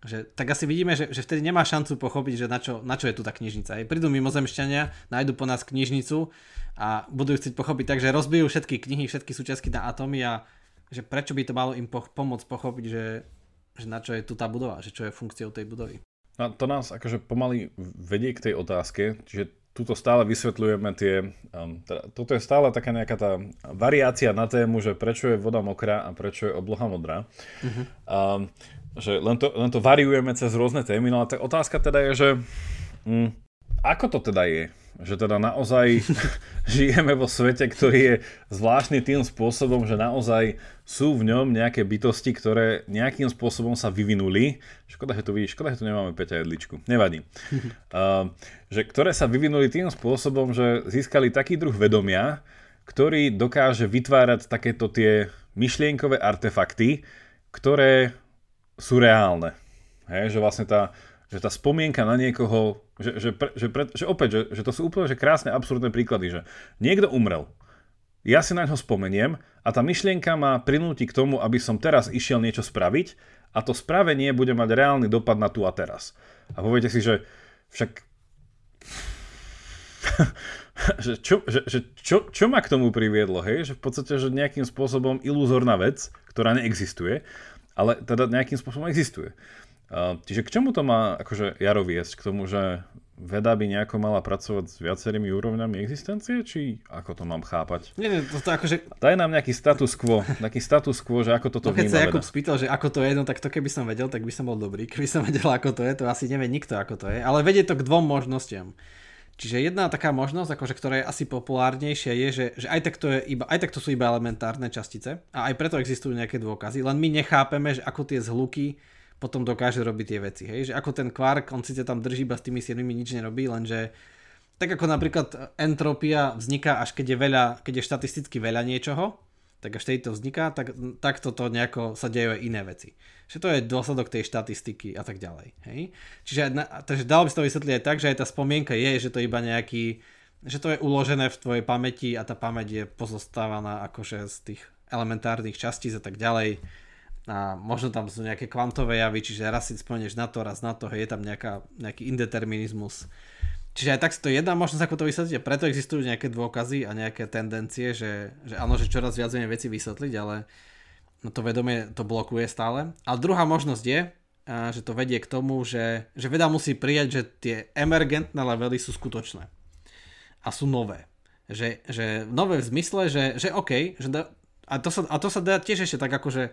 Že, tak asi vidíme, že, že vtedy nemá šancu pochopiť, že na čo, na čo je tu tá knižnica. Hej. Prídu mimozemšťania, nájdu po nás knižnicu a budú chcieť pochopiť tak, že rozbijú všetky knihy, všetky súčiastky na atómy a že prečo by to malo im po- pomôcť pochopiť, že že na čo je tu tá budova, že čo je funkciou tej budovy. No, to nás akože pomaly vedie k tej otázke, čiže tuto stále vysvetľujeme tie, um, teda, toto je stále taká nejaká tá variácia na tému, že prečo je voda mokrá a prečo je obloha modrá. Uh-huh. Um, že len to, len to variujeme cez rôzne témy, no a tá otázka teda je, že um, ako to teda je? Že teda naozaj žijeme vo svete, ktorý je zvláštny tým spôsobom, že naozaj sú v ňom nejaké bytosti, ktoré nejakým spôsobom sa vyvinuli. Škoda, že tu vidíš, škoda, že tu nemáme Peťa Jedličku. Nevadí. Uh, že ktoré sa vyvinuli tým spôsobom, že získali taký druh vedomia, ktorý dokáže vytvárať takéto tie myšlienkové artefakty, ktoré sú reálne. Hej, že vlastne tá, že tá spomienka na niekoho, že, že, pre, že, pre, že opäť, že, že to sú úplne že krásne, absurdné príklady, že niekto umrel, ja si na ňo spomeniem a tá myšlienka ma prinúti k tomu, aby som teraz išiel niečo spraviť a to spravenie bude mať reálny dopad na tu a teraz. A poviete si, že však že, čo, že, že čo, čo ma k tomu priviedlo, hej? Že v podstate, že nejakým spôsobom iluzorná vec, ktorá neexistuje, ale teda nejakým spôsobom existuje. Čiže k čomu to má akože Jaro viesť? K tomu, že veda by nejako mala pracovať s viacerými úrovňami existencie, či ako to mám chápať? Nie, nie, to, to akože... Daj nám nejaký status quo, nejaký status quo, že ako toto no, keď sa Jakub spýtal, že ako to je, no tak to keby som vedel, tak by som bol dobrý. Keby som vedel, ako to je, to asi nevie nikto, ako to je. Ale vedie to k dvom možnostiam. Čiže jedna taká možnosť, akože, ktorá je asi populárnejšia, je, že, že aj, tak to je iba, aj tak to sú iba elementárne častice a aj preto existujú nejaké dôkazy, len my nechápeme, že ako tie zhluky potom dokáže robiť tie veci. Hej? Že ako ten kvark, on síce tam drží iba s tými siedmimi, nič nerobí, lenže tak ako napríklad entropia vzniká až keď je, veľa, keď je štatisticky veľa niečoho, tak až to vzniká, tak, tak toto nejako sa dejú aj iné veci. Že to je dôsledok tej štatistiky a tak ďalej. Hej? Čiže na, takže dalo by sa to vysvetliť aj tak, že aj tá spomienka je, že to iba nejaký, že to je uložené v tvojej pamäti a tá pamäť je pozostávaná akože z tých elementárnych častíc a tak ďalej. A možno tam sú nejaké kvantové javy, čiže raz si spomenieš na to, raz na to, hej, je tam nejaká, nejaký indeterminizmus Čiže aj tak to jedna možnosť, ako to vysvetliť, preto existujú nejaké dôkazy a nejaké tendencie, že, že áno, že čoraz viac vieme veci vysvetliť, ale no to vedomie to blokuje stále. A druhá možnosť je, že to vedie k tomu, že, že veda musí prijať, že tie emergentné levely sú skutočné a sú nové. Že, že nové v zmysle, že, že OK, že da, a, to sa, a to sa dá tiež ešte tak akože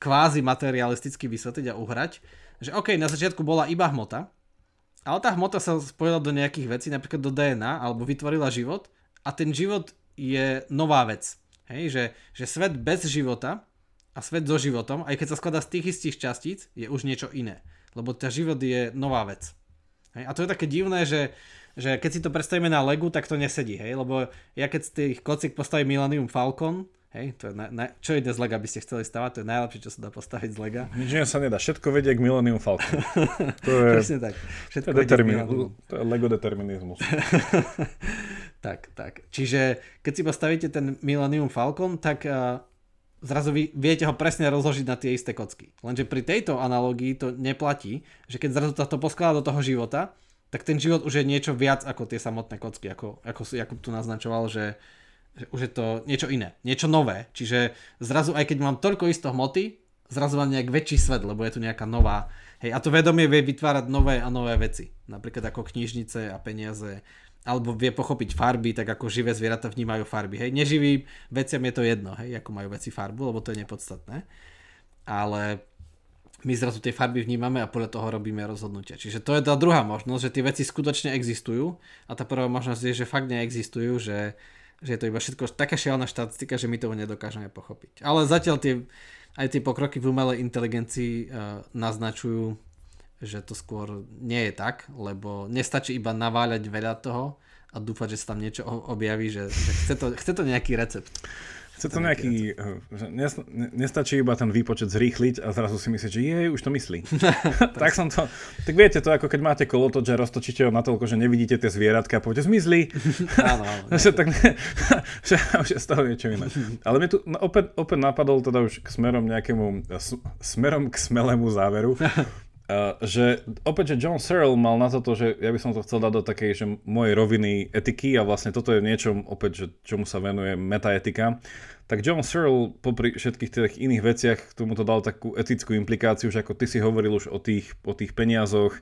kvázi materialisticky vysvetliť a uhrať, že OK, na začiatku bola iba hmota, ale tá hmota sa spojila do nejakých vecí, napríklad do DNA, alebo vytvorila život a ten život je nová vec. Hej, že, že svet bez života a svet so životom, aj keď sa skladá z tých istých častíc, je už niečo iné. Lebo tá život je nová vec. Hej, a to je také divné, že, že keď si to predstavíme na Legu, tak to nesedí. Hej, lebo ja keď z tých kocík postavím Millennium Falcon, Hej, to je na, na, čo ide z Lega by ste chceli stavať, to je najlepšie, čo sa dá postaviť z Lega. Nič sa nedá, všetko vedie k Millennium Falcon. To je, Presne tak. Všetko to, je determin, to je Lego determinizmus. tak, tak. Čiže keď si postavíte ten Millennium Falcon, tak uh, zrazu vy viete ho presne rozložiť na tie isté kocky. Lenže pri tejto analógii to neplatí, že keď zrazu to poskladá do toho života, tak ten život už je niečo viac ako tie samotné kocky, ako, ako Jakub tu naznačoval, že že už je to niečo iné, niečo nové. Čiže zrazu, aj keď mám toľko isto hmoty, zrazu mám nejak väčší svet, lebo je tu nejaká nová. Hej, a to vedomie vie vytvárať nové a nové veci. Napríklad ako knižnice a peniaze. Alebo vie pochopiť farby, tak ako živé zvieratá vnímajú farby. Hej, neživým veciam je to jedno, hej, ako majú veci farbu, lebo to je nepodstatné. Ale my zrazu tie farby vnímame a podľa toho robíme rozhodnutia. Čiže to je tá druhá možnosť, že tie veci skutočne existujú a tá prvá možnosť je, že fakt neexistujú, že, že je to iba všetko taká šialená štatistika, že my toho nedokážeme pochopiť. Ale zatiaľ tie, aj tie pokroky v umelej inteligencii uh, naznačujú, že to skôr nie je tak, lebo nestačí iba naváľať veľa toho a dúfať, že sa tam niečo objaví, že, že chce, to, chce to nejaký recept. Chce to nejaký, eh, nestačí iba ten výpočet zrýchliť a zrazu si myslíš, že jej, už to myslí. tak som to, tak viete to, ako keď máte kolotoč, že roztočíte ho natoľko, že nevidíte tie zvieratka a poviete, zmizli. áno, tak že už je z toho niečo iné. Ale mi tu opäť, opäť napadol teda už k smerom nejakému, smerom k smelému záveru, Že opäť, že John Searle mal na toto, že ja by som to chcel dať do takej, že mojej roviny etiky a vlastne toto je niečo opäť, že čomu sa venuje metaetika, tak John Searle popri všetkých tých iných veciach k tomuto dal takú etickú implikáciu, že ako ty si hovoril už o tých, o tých peniazoch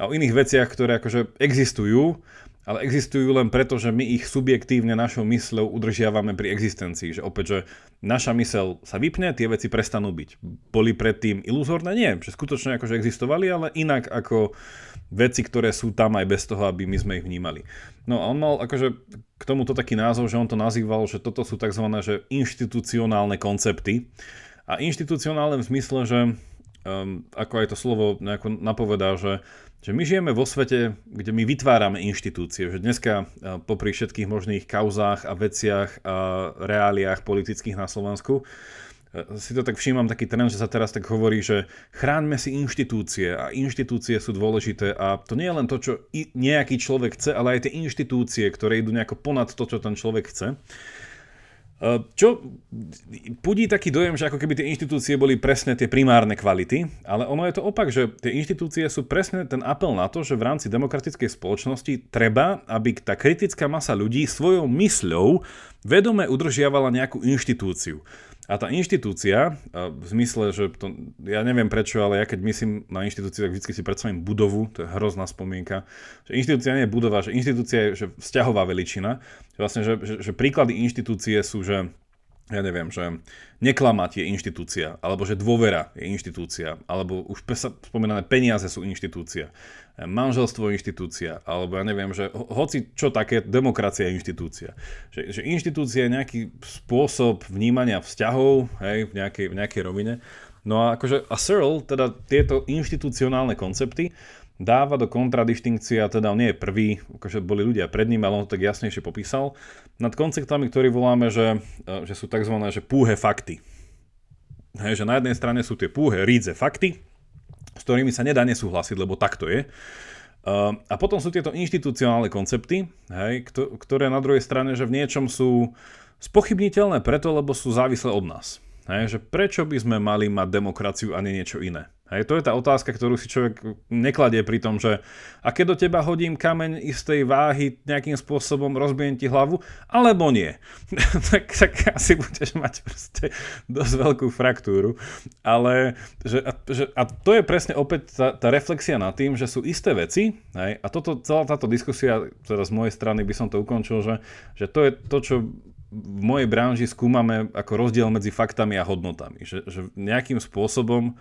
a o iných veciach, ktoré akože existujú, ale existujú len preto, že my ich subjektívne našou mysľou udržiavame pri existencii. Že opäť, že naša mysel sa vypne, tie veci prestanú byť. Boli predtým iluzórne? Nie, že skutočne akože existovali, ale inak ako veci, ktoré sú tam aj bez toho, aby my sme ich vnímali. No a on mal akože k tomuto taký názov, že on to nazýval, že toto sú tzv. Že inštitucionálne koncepty. A inštitucionálne v zmysle, že um, ako aj to slovo nejako napovedá, že, že my žijeme vo svete, kde my vytvárame inštitúcie. Že dneska uh, popri všetkých možných kauzách a veciach a reáliách politických na Slovensku si to tak všímam taký trend, že sa teraz tak hovorí, že chráňme si inštitúcie a inštitúcie sú dôležité a to nie je len to, čo nejaký človek chce, ale aj tie inštitúcie, ktoré idú nejako ponad to, čo ten človek chce. Čo pudí taký dojem, že ako keby tie inštitúcie boli presne tie primárne kvality, ale ono je to opak, že tie inštitúcie sú presne ten apel na to, že v rámci demokratickej spoločnosti treba, aby tá kritická masa ľudí svojou mysľou vedome udržiavala nejakú inštitúciu. A tá inštitúcia, v zmysle, že to, ja neviem prečo, ale ja keď myslím na inštitúciu, tak vždy si predstavím budovu, to je hrozná spomienka, že inštitúcia nie je budova, že inštitúcia je že vzťahová veličina. Vlastne, že, že, že príklady inštitúcie sú, že ja neviem, že neklamať je inštitúcia, alebo že dôvera je inštitúcia, alebo už spomínané peniaze sú inštitúcia, manželstvo je inštitúcia, alebo ja neviem, že hoci čo také, demokracia je inštitúcia. Že, že inštitúcia je nejaký spôsob vnímania vzťahov hej, v, nejakej, v nejakej rovine. No a akože a Searle, teda tieto inštitucionálne koncepty, dáva do kontradistinkcia, teda on nie je prvý, akože boli ľudia pred ním, ale on to tak jasnejšie popísal, nad konceptami, ktorý voláme, že, e, že sú tzv. Že púhe fakty. Hej, že na jednej strane sú tie púhe rídze fakty, s ktorými sa nedá nesúhlasiť, lebo tak to je. Uh, a potom sú tieto inštitucionálne koncepty, hej, ktoré na druhej strane, že v niečom sú spochybniteľné preto, lebo sú závislé od nás. Hej, že prečo by sme mali mať demokraciu a nie niečo iné? Hej, to je tá otázka, ktorú si človek nekladie pri tom, že a keď do teba hodím kameň istej váhy, nejakým spôsobom rozbijem ti hlavu, alebo nie. tak, tak asi budeš mať proste dosť veľkú fraktúru. Ale že, a, že, a to je presne opäť tá, tá reflexia nad tým, že sú isté veci, hej, a toto, celá táto diskusia, teda z mojej strany by som to ukončil, že, že to je to, čo v mojej branži skúmame ako rozdiel medzi faktami a hodnotami. Že, že nejakým spôsobom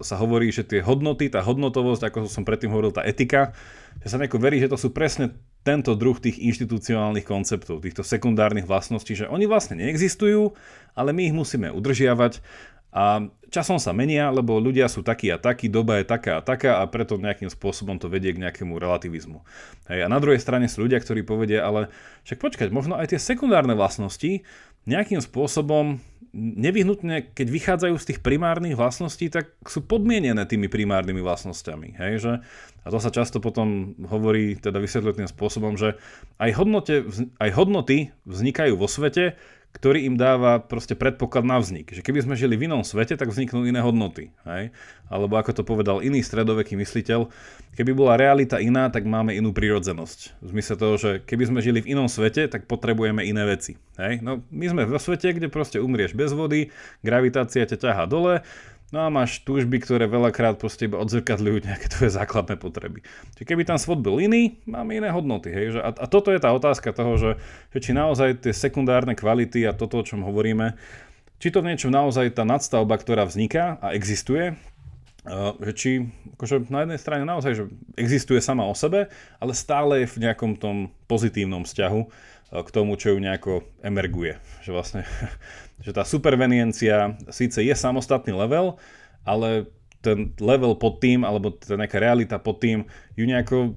sa hovorí, že tie hodnoty, tá hodnotovosť, ako som predtým hovoril, tá etika, že sa nejako verí, že to sú presne tento druh tých inštitucionálnych konceptov, týchto sekundárnych vlastností, že oni vlastne neexistujú, ale my ich musíme udržiavať a časom sa menia, lebo ľudia sú takí a takí, doba je taká a taká a preto nejakým spôsobom to vedie k nejakému relativizmu. Hej, a na druhej strane sú ľudia, ktorí povedia, ale však počkať, možno aj tie sekundárne vlastnosti nejakým spôsobom nevyhnutne, keď vychádzajú z tých primárnych vlastností, tak sú podmienené tými primárnymi vlastnosťami. Hej, že? A to sa často potom hovorí, teda vysvetľuje tým spôsobom, že aj, hodnote, aj hodnoty vznikajú vo svete, ktorý im dáva proste predpoklad na vznik. Že keby sme žili v inom svete, tak vzniknú iné hodnoty. Hej? Alebo ako to povedal iný stredoveký mysliteľ, keby bola realita iná, tak máme inú prírodzenosť. V zmysle toho, že keby sme žili v inom svete, tak potrebujeme iné veci. Hej? No, my sme vo svete, kde proste umrieš bez vody, gravitácia ťa ťaha dole, No a máš túžby, ktoré veľakrát proste iba odzrkadľujú nejaké tvoje základné potreby. Čiže keby tam svod bol iný, máme iné hodnoty. Hej? A, a toto je tá otázka toho, že, že či naozaj tie sekundárne kvality a toto, o čom hovoríme, či to v niečom naozaj tá nadstavba, ktorá vzniká a existuje, že či akože na jednej strane naozaj, že existuje sama o sebe, ale stále je v nejakom tom pozitívnom vzťahu k tomu, čo ju nejako emerguje. Že vlastne že tá superveniencia síce je samostatný level, ale ten level pod tým, alebo tá nejaká realita pod tým, ju nejako,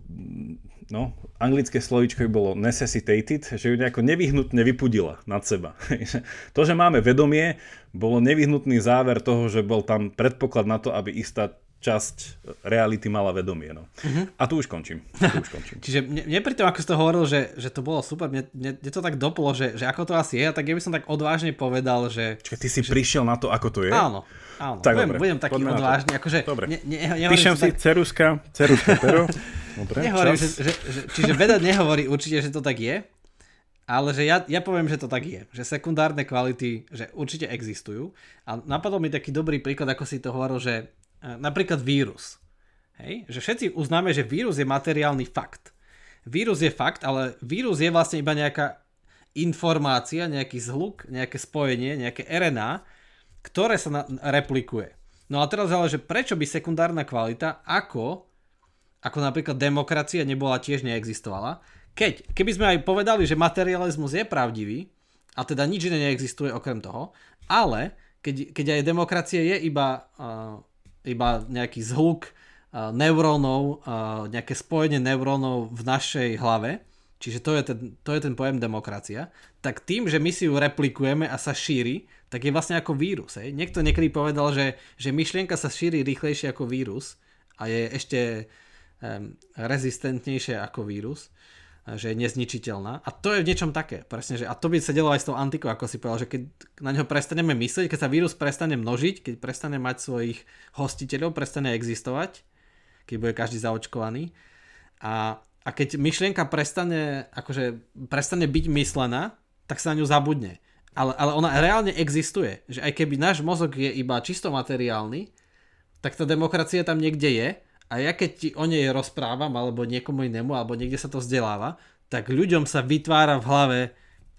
no, anglické slovíčko by bolo necessitated, že ju nejako nevyhnutne vypudila nad seba. to, že máme vedomie, bolo nevyhnutný záver toho, že bol tam predpoklad na to, aby istá časť reality mala vedomie. No. Uh-huh. A tu už končím. Tu už končím. Čiže mne, mne pri tom, ako si to hovoril, že, že to bolo super, mne, mne, mne to tak doplo, že, že ako to asi je, tak ja by som tak odvážne povedal, že... Čiže ty si že... prišiel na to, ako to je? Áno. Áno, tak budem, dobre, budem taký odvážny. Akože, dobre. Ne, ne, Píšem si tak... ceruska, ceruska pero. Dobre, nehovorím, že, že, že, čiže veda nehovorí určite, že to tak je, ale že ja, ja poviem, že to tak je. Že sekundárne kvality, že určite existujú. A napadol mi taký dobrý príklad, ako si to hovoril, že napríklad vírus. Hej? Že všetci uznáme, že vírus je materiálny fakt. Vírus je fakt, ale vírus je vlastne iba nejaká informácia, nejaký zhluk, nejaké spojenie, nejaké RNA, ktoré sa na, replikuje. No a teraz ale, že prečo by sekundárna kvalita, ako, ako napríklad demokracia nebola tiež neexistovala. Keď, keby sme aj povedali, že materializmus je pravdivý, a teda nič iné neexistuje okrem toho, ale keď, keď aj demokracia je iba, uh, iba nejaký zhluk uh, neurónov, uh, nejaké spojenie neurónov v našej hlave, čiže to je, ten, to je ten pojem demokracia, tak tým, že my si ju replikujeme a sa šíri, tak je vlastne ako vírus. Hej? Niekto niekedy povedal, že, že myšlienka sa šíri rýchlejšie ako vírus a je ešte um, rezistentnejšie ako vírus že je nezničiteľná. A to je v niečom také. Presne, že, a to by sa delo aj s tou antikou, ako si povedal, že keď na neho prestaneme myslieť, keď sa vírus prestane množiť, keď prestane mať svojich hostiteľov, prestane existovať, keď bude každý zaočkovaný. A, a keď myšlienka prestane, akože prestane byť myslená, tak sa na ňu zabudne. Ale, ale ona reálne existuje. Že aj keby náš mozog je iba čisto materiálny, tak tá demokracia tam niekde je a ja keď ti o nej rozprávam, alebo niekomu inému, alebo niekde sa to vzdeláva, tak ľuďom sa vytvára v hlave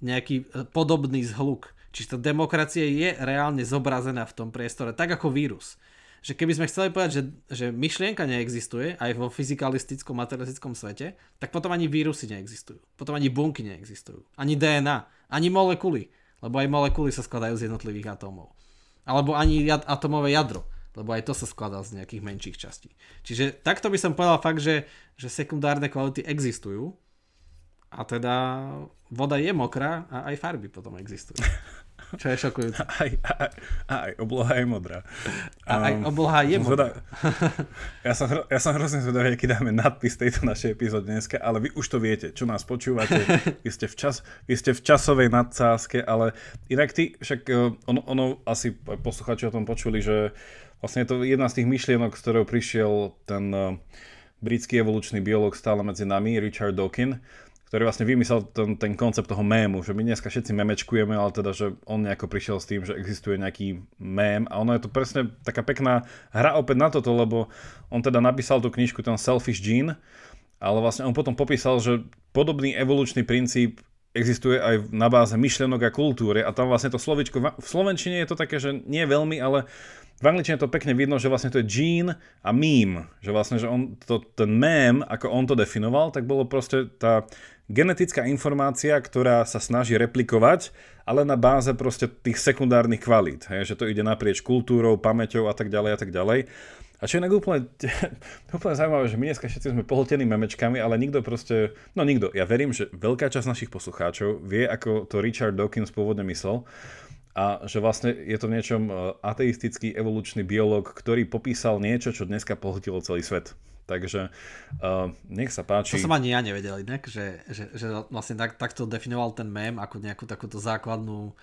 nejaký e, podobný zhluk. Čiže tá demokracia je reálne zobrazená v tom priestore, tak ako vírus. Že keby sme chceli povedať, že, že myšlienka neexistuje aj vo fyzikalistickom, materialistickom svete, tak potom ani vírusy neexistujú. Potom ani bunky neexistujú. Ani DNA, ani molekuly. Lebo aj molekuly sa skladajú z jednotlivých atómov. Alebo ani jad, atomové jadro lebo aj to sa skladá z nejakých menších častí. Čiže takto by som povedal fakt, že, že sekundárne kvality existujú a teda voda je mokrá a aj farby potom existujú. Čo je šokujúce. Aj, aj, aj obloha je modrá. A aj um, obloha je modrá. Ja som, ja som hrozne zvedavý, aký dáme nadpis tejto našej epizódy dneska, ale vy už to viete, čo nás počúvate. Vy ste v, čas, vy ste v časovej nadsázke, ale inak ty, však eh, ono, ono asi posluchači o tom počuli, že Vlastne je to jedna z tých myšlienok, z ktorého prišiel ten uh, britský evolučný biológ stále medzi nami, Richard Dawkins, ktorý vlastne vymyslel ten, ten koncept toho mému, že my dneska všetci memečkujeme, ale teda, že on nejako prišiel s tým, že existuje nejaký mém. A ono je to presne taká pekná hra opäť na toto, lebo on teda napísal tú knižku, ten Selfish Gene, ale vlastne on potom popísal, že podobný evolučný princíp existuje aj na báze myšlenok a kultúry. A tam vlastne to slovičko, v slovenčine je to také, že nie veľmi, ale v angličtine to pekne vidno, že vlastne to je gene a meme, že vlastne, že on, to, ten meme, ako on to definoval, tak bolo proste tá genetická informácia, ktorá sa snaží replikovať, ale na báze proste tých sekundárnych kvalít, hej, že to ide naprieč kultúrou, pamäťou a tak ďalej a tak ďalej. A čo je inak úplne, úplne zaujímavé, že my dneska všetci sme pohltení memečkami, ale nikto proste, no nikto, ja verím, že veľká časť našich poslucháčov vie, ako to Richard Dawkins pôvodne myslel, a že vlastne je to v niečom e, ateistický evolučný biológ, ktorý popísal niečo, čo dneska pohltilo celý svet. Takže uh, nech sa páči. To som ani ja nevedel inak, že, že, že vlastne tak, takto definoval ten mém ako nejakú takúto základnú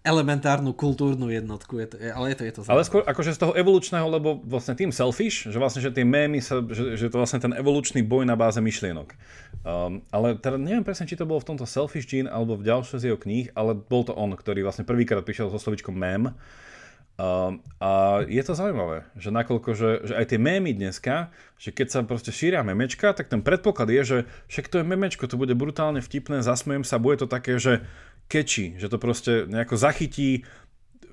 elementárnu kultúrnu jednotku, je to, ale je to, je to Ale skôr akože z toho evolučného, lebo vlastne tým selfish, že vlastne, že tie mémy, sa, že, že to vlastne ten evolučný boj na báze myšlienok. Um, ale teda neviem presne, či to bolo v tomto selfish gene alebo v ďalšej z jeho kníh, ale bol to on, ktorý vlastne prvýkrát prišiel so slovičkom mem. Um, a je to zaujímavé, že nakoľko, že, že aj tie mémy dneska, že keď sa proste šíria memečka, tak ten predpoklad je, že však to je memečko, to bude brutálne vtipné, zasmejem sa, bude to také, že catchy, že to proste nejako zachytí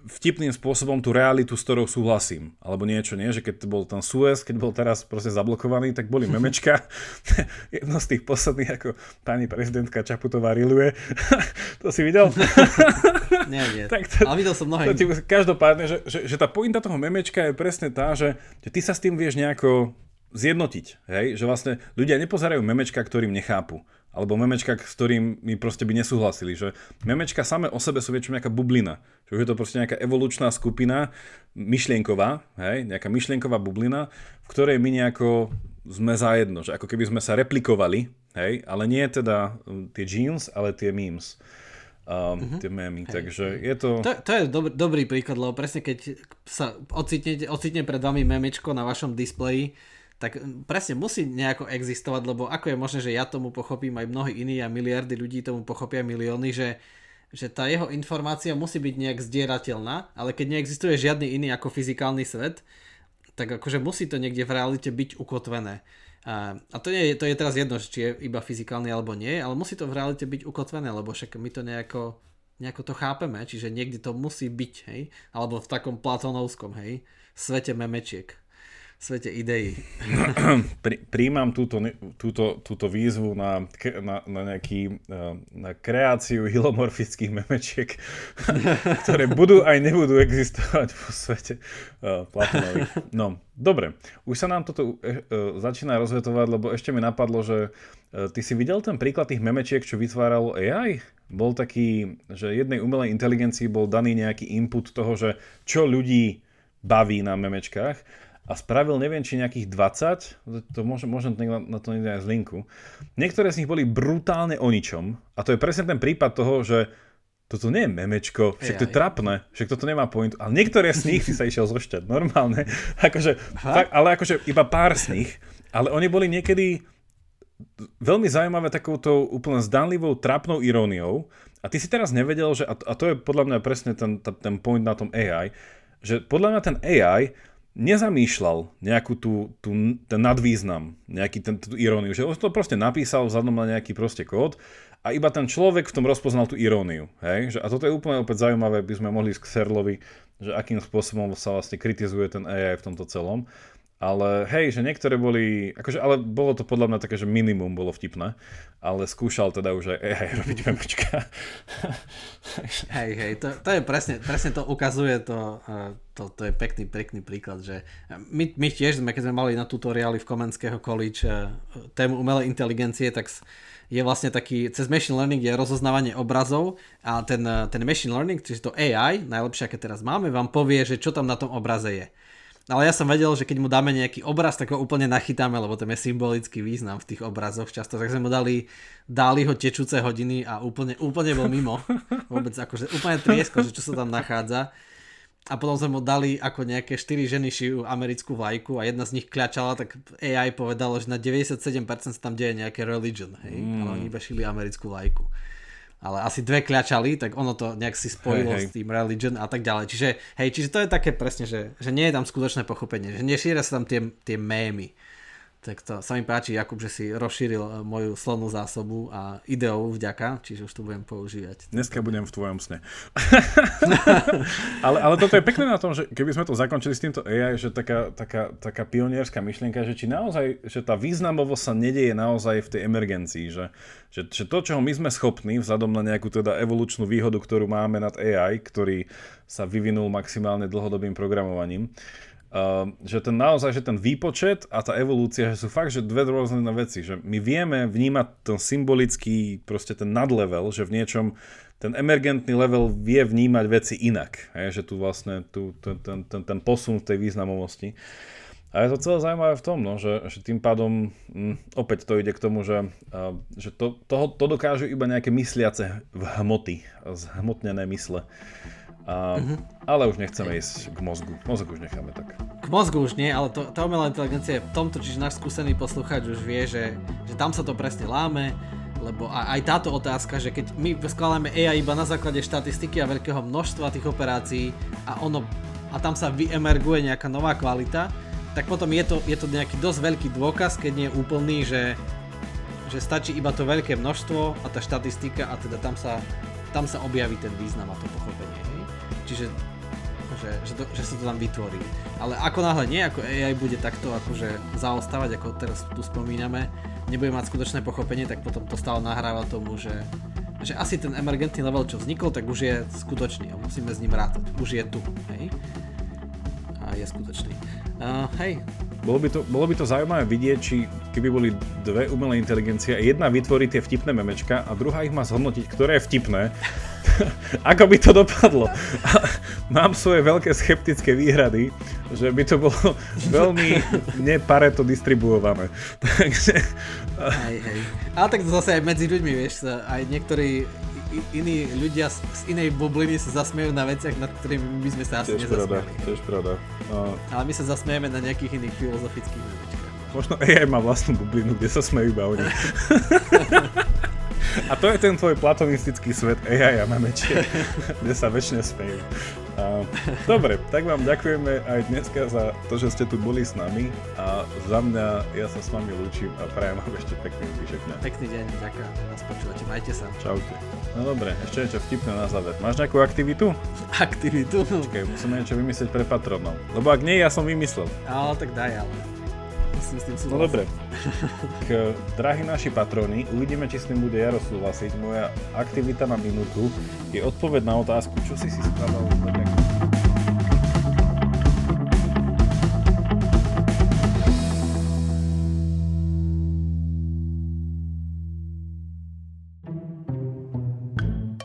vtipným spôsobom tú realitu, s ktorou súhlasím. Alebo niečo, nie? Že keď bol ten Suez, keď bol teraz proste zablokovaný, tak boli memečka. Jedno z tých posledných, ako pani prezidentka Čaputová riluje. to si videl? nie, nie. Tak to, Ale videl som mnohé. Každopádne, že, že, že tá pointa toho memečka je presne tá, že, že ty sa s tým vieš nejako zjednotiť. Hej? Že vlastne ľudia nepozerajú memečka, ktorým nechápu alebo memečka, s ktorým my proste by nesúhlasili. Že memečka same o sebe sú väčšinou nejaká bublina. Že už je to proste nejaká evolučná skupina, myšlienková, hej, nejaká myšlienková bublina, v ktorej my nejako sme zajedno. Že ako keby sme sa replikovali, hej, ale nie teda um, tie jeans, ale tie memes. Um, uh-huh. tie mémy, hej. takže je to... To, to je dobrý, dobrý príklad, lebo presne keď sa ocitne, ocitne pred vami memečko na vašom displeji, tak presne musí nejako existovať, lebo ako je možné, že ja tomu pochopím aj mnohí iní a miliardy ľudí tomu pochopia milióny, že, že tá jeho informácia musí byť nejak zdierateľná, ale keď neexistuje žiadny iný ako fyzikálny svet, tak akože musí to niekde v realite byť ukotvené. A, a to, nie, to je teraz jedno, či je iba fyzikálny alebo nie, ale musí to v realite byť ukotvené, lebo však my to nejako, nejako to chápeme, čiže niekde to musí byť, hej, alebo v takom platonovskom, hej, svete memečiek. Svete ideí. Pri, príjmam túto, túto, túto výzvu na, na, na, nejaký, na kreáciu hilomorfických memečiek, ktoré budú aj nebudú existovať vo svete uh. No, dobre. Už sa nám toto uh, začína rozvetovať, lebo ešte mi napadlo, že ty si videl ten príklad tých memečiek, čo vytváralo AI? Bol taký, že jednej umelej inteligencii bol daný nejaký input toho, že čo ľudí baví na memečkách a spravil neviem či nejakých 20, to môžem, môžem na to aj z linku. Niektoré z nich boli brutálne o ničom a to je presne ten prípad toho, že toto nie je memečko, však to je trapné, však toto nemá point, ale niektoré z nich si sa išiel zošťať, normálne, akože, fakt, ale akože iba pár z nich, ale oni boli niekedy veľmi zaujímavé takouto úplne zdanlivou, trapnou iróniou. A ty si teraz nevedel, že, a to je podľa mňa presne ten, ten point na tom AI, že podľa mňa ten AI nezamýšľal nejakú tú, tú, ten nadvýznam, nejaký ten, tú iróniu, že on to proste napísal vzhľadom na nejaký proste kód a iba ten človek v tom rozpoznal tú iróniu. Hej? Že, a toto je úplne opäť zaujímavé, by sme mohli ísť k Serlovi, že akým spôsobom sa vlastne kritizuje ten AI v tomto celom. Ale hej, že niektoré boli, akože, ale bolo to podľa mňa také, že minimum bolo vtipné, ale skúšal teda už aj AI robiť memočka. hej, hej, to, to je presne, presne to ukazuje, to, e, to, to je pekný, pekný príklad, že my, my tiež sme, keď sme mali na tutoriály v Komenského college e, tému umelej inteligencie, tak je vlastne taký, cez machine learning je rozoznávanie obrazov a ten, e, ten machine learning, čiže to AI, najlepšie aké teraz máme, vám povie, že čo tam na tom obraze je. Ale ja som vedel, že keď mu dáme nejaký obraz, tak ho úplne nachytáme, lebo tam je symbolický význam v tých obrazoch často. Tak sme mu dali, dali ho tečúce hodiny a úplne, úplne bol mimo. Vôbec akože úplne triesko, že čo sa tam nachádza. A potom sme mu dali ako nejaké 4 ženy šijú americkú vlajku a jedna z nich kľačala, tak AI povedalo, že na 97% sa tam deje nejaké religion, hej? Mm. Ale oni iba šili americkú vlajku ale asi dve kľačali, tak ono to nejak si spojilo hey, hey. s tým religion a tak ďalej. Čiže, hej, čiže to je také presne, že, že nie je tam skutočné pochopenie, že nešíria sa tam tie, tie mémy. Tak to sa mi páči, Jakub, že si rozšíril eh, moju slovnú zásobu a ideou vďaka, čiže už to budem používať. Dneska budem v tvojom sne. ale, ale toto je pekné na tom, že keby sme to zakončili s týmto AI, že taká, taká, taká pionierská myšlienka, že či naozaj, že tá významovosť sa nedieje naozaj v tej emergencii, že, že, že to, čo my sme schopní, vzhľadom na nejakú teda evolučnú výhodu, ktorú máme nad AI, ktorý sa vyvinul maximálne dlhodobým programovaním, Uh, že ten naozaj, že ten výpočet a tá evolúcia, že sú fakt, že dve rôzne veci, že my vieme vnímať ten symbolický, proste ten nadlevel, že v niečom ten emergentný level vie vnímať veci inak, hej, že tu vlastne tu, ten, ten, ten, ten posun v tej významovosti. A je to celé zaujímavé v tom, no, že, že tým pádom m, mm, opäť to ide k tomu, že, že to, to, to dokážu iba nejaké mysliace hmoty, zhmotnené mysle. A, uh-huh. Ale už nechceme ísť k mozgu. Mozog už necháme tak. K mozgu už nie, ale to, tá umelá inteligencia je v tomto, čiže náš skúsený poslucháč už vie, že, že tam sa to presne láme, lebo aj táto otázka, že keď my skladáme AI iba na základe štatistiky a veľkého množstva tých operácií a ono a tam sa vyemerguje nejaká nová kvalita, tak potom je to, je to nejaký dosť veľký dôkaz, keď nie je úplný, že, že stačí iba to veľké množstvo a tá štatistika a teda tam sa, tam sa objaví ten význam a to pochopenie. Čiže že, že, to, že sa to tam vytvorí. Ale ako náhle nie, ako AI bude takto akože zaostávať, ako teraz tu spomíname, nebude mať skutočné pochopenie, tak potom to stále nahráva tomu, že, že asi ten emergentný level, čo vznikol, tak už je skutočný a musíme s ním rátať. Už je tu, hej? A je skutočný. Uh, hej, bolo by, to, bolo by to zaujímavé vidieť, či keby boli dve umelé inteligencie jedna vytvorí tie vtipné memečka a druhá ich má zhodnotiť, ktoré je vtipné, ako by to dopadlo. Mám svoje veľké skeptické výhrady, že by to bolo veľmi nepareto distribuované. Takže... Hej, hej. Ale tak to zase aj medzi ľuďmi, vieš, aj niektorí iní ľudia z, z inej bubliny sa zasmejú na veciach, nad ktorými by sme sa asi tiež nezasmieli. Pravda, tiež pravda. No. Ale my sa zasmejeme na nejakých iných filozofických veciach. Možno AI má vlastnú bublinu, kde sa smejú iba oni. A to je ten tvoj platonistický svet AI a memečie, kde sa väčšine smejú. Dobre, tak vám ďakujeme aj dneska za to, že ste tu boli s nami a za mňa ja sa s vami lúčim a prajem vám ešte pekný zvyšok dňa. Pekný deň, ďakujem, že nás počúvate, majte sa. Čaute. No dobre, ešte niečo vtipné na záver. Máš nejakú aktivitu? Aktivitu? Počkaj, musíme niečo vymyslieť pre patronov. Lebo ak nie, ja som vymyslel. Ale tak daj, ale. S tým No dobre. K, drahí naši patroni, uvidíme, či s tým bude Jaro súhlasiť. Moja aktivita na minútu je odpoveď na otázku, čo si si spravil tak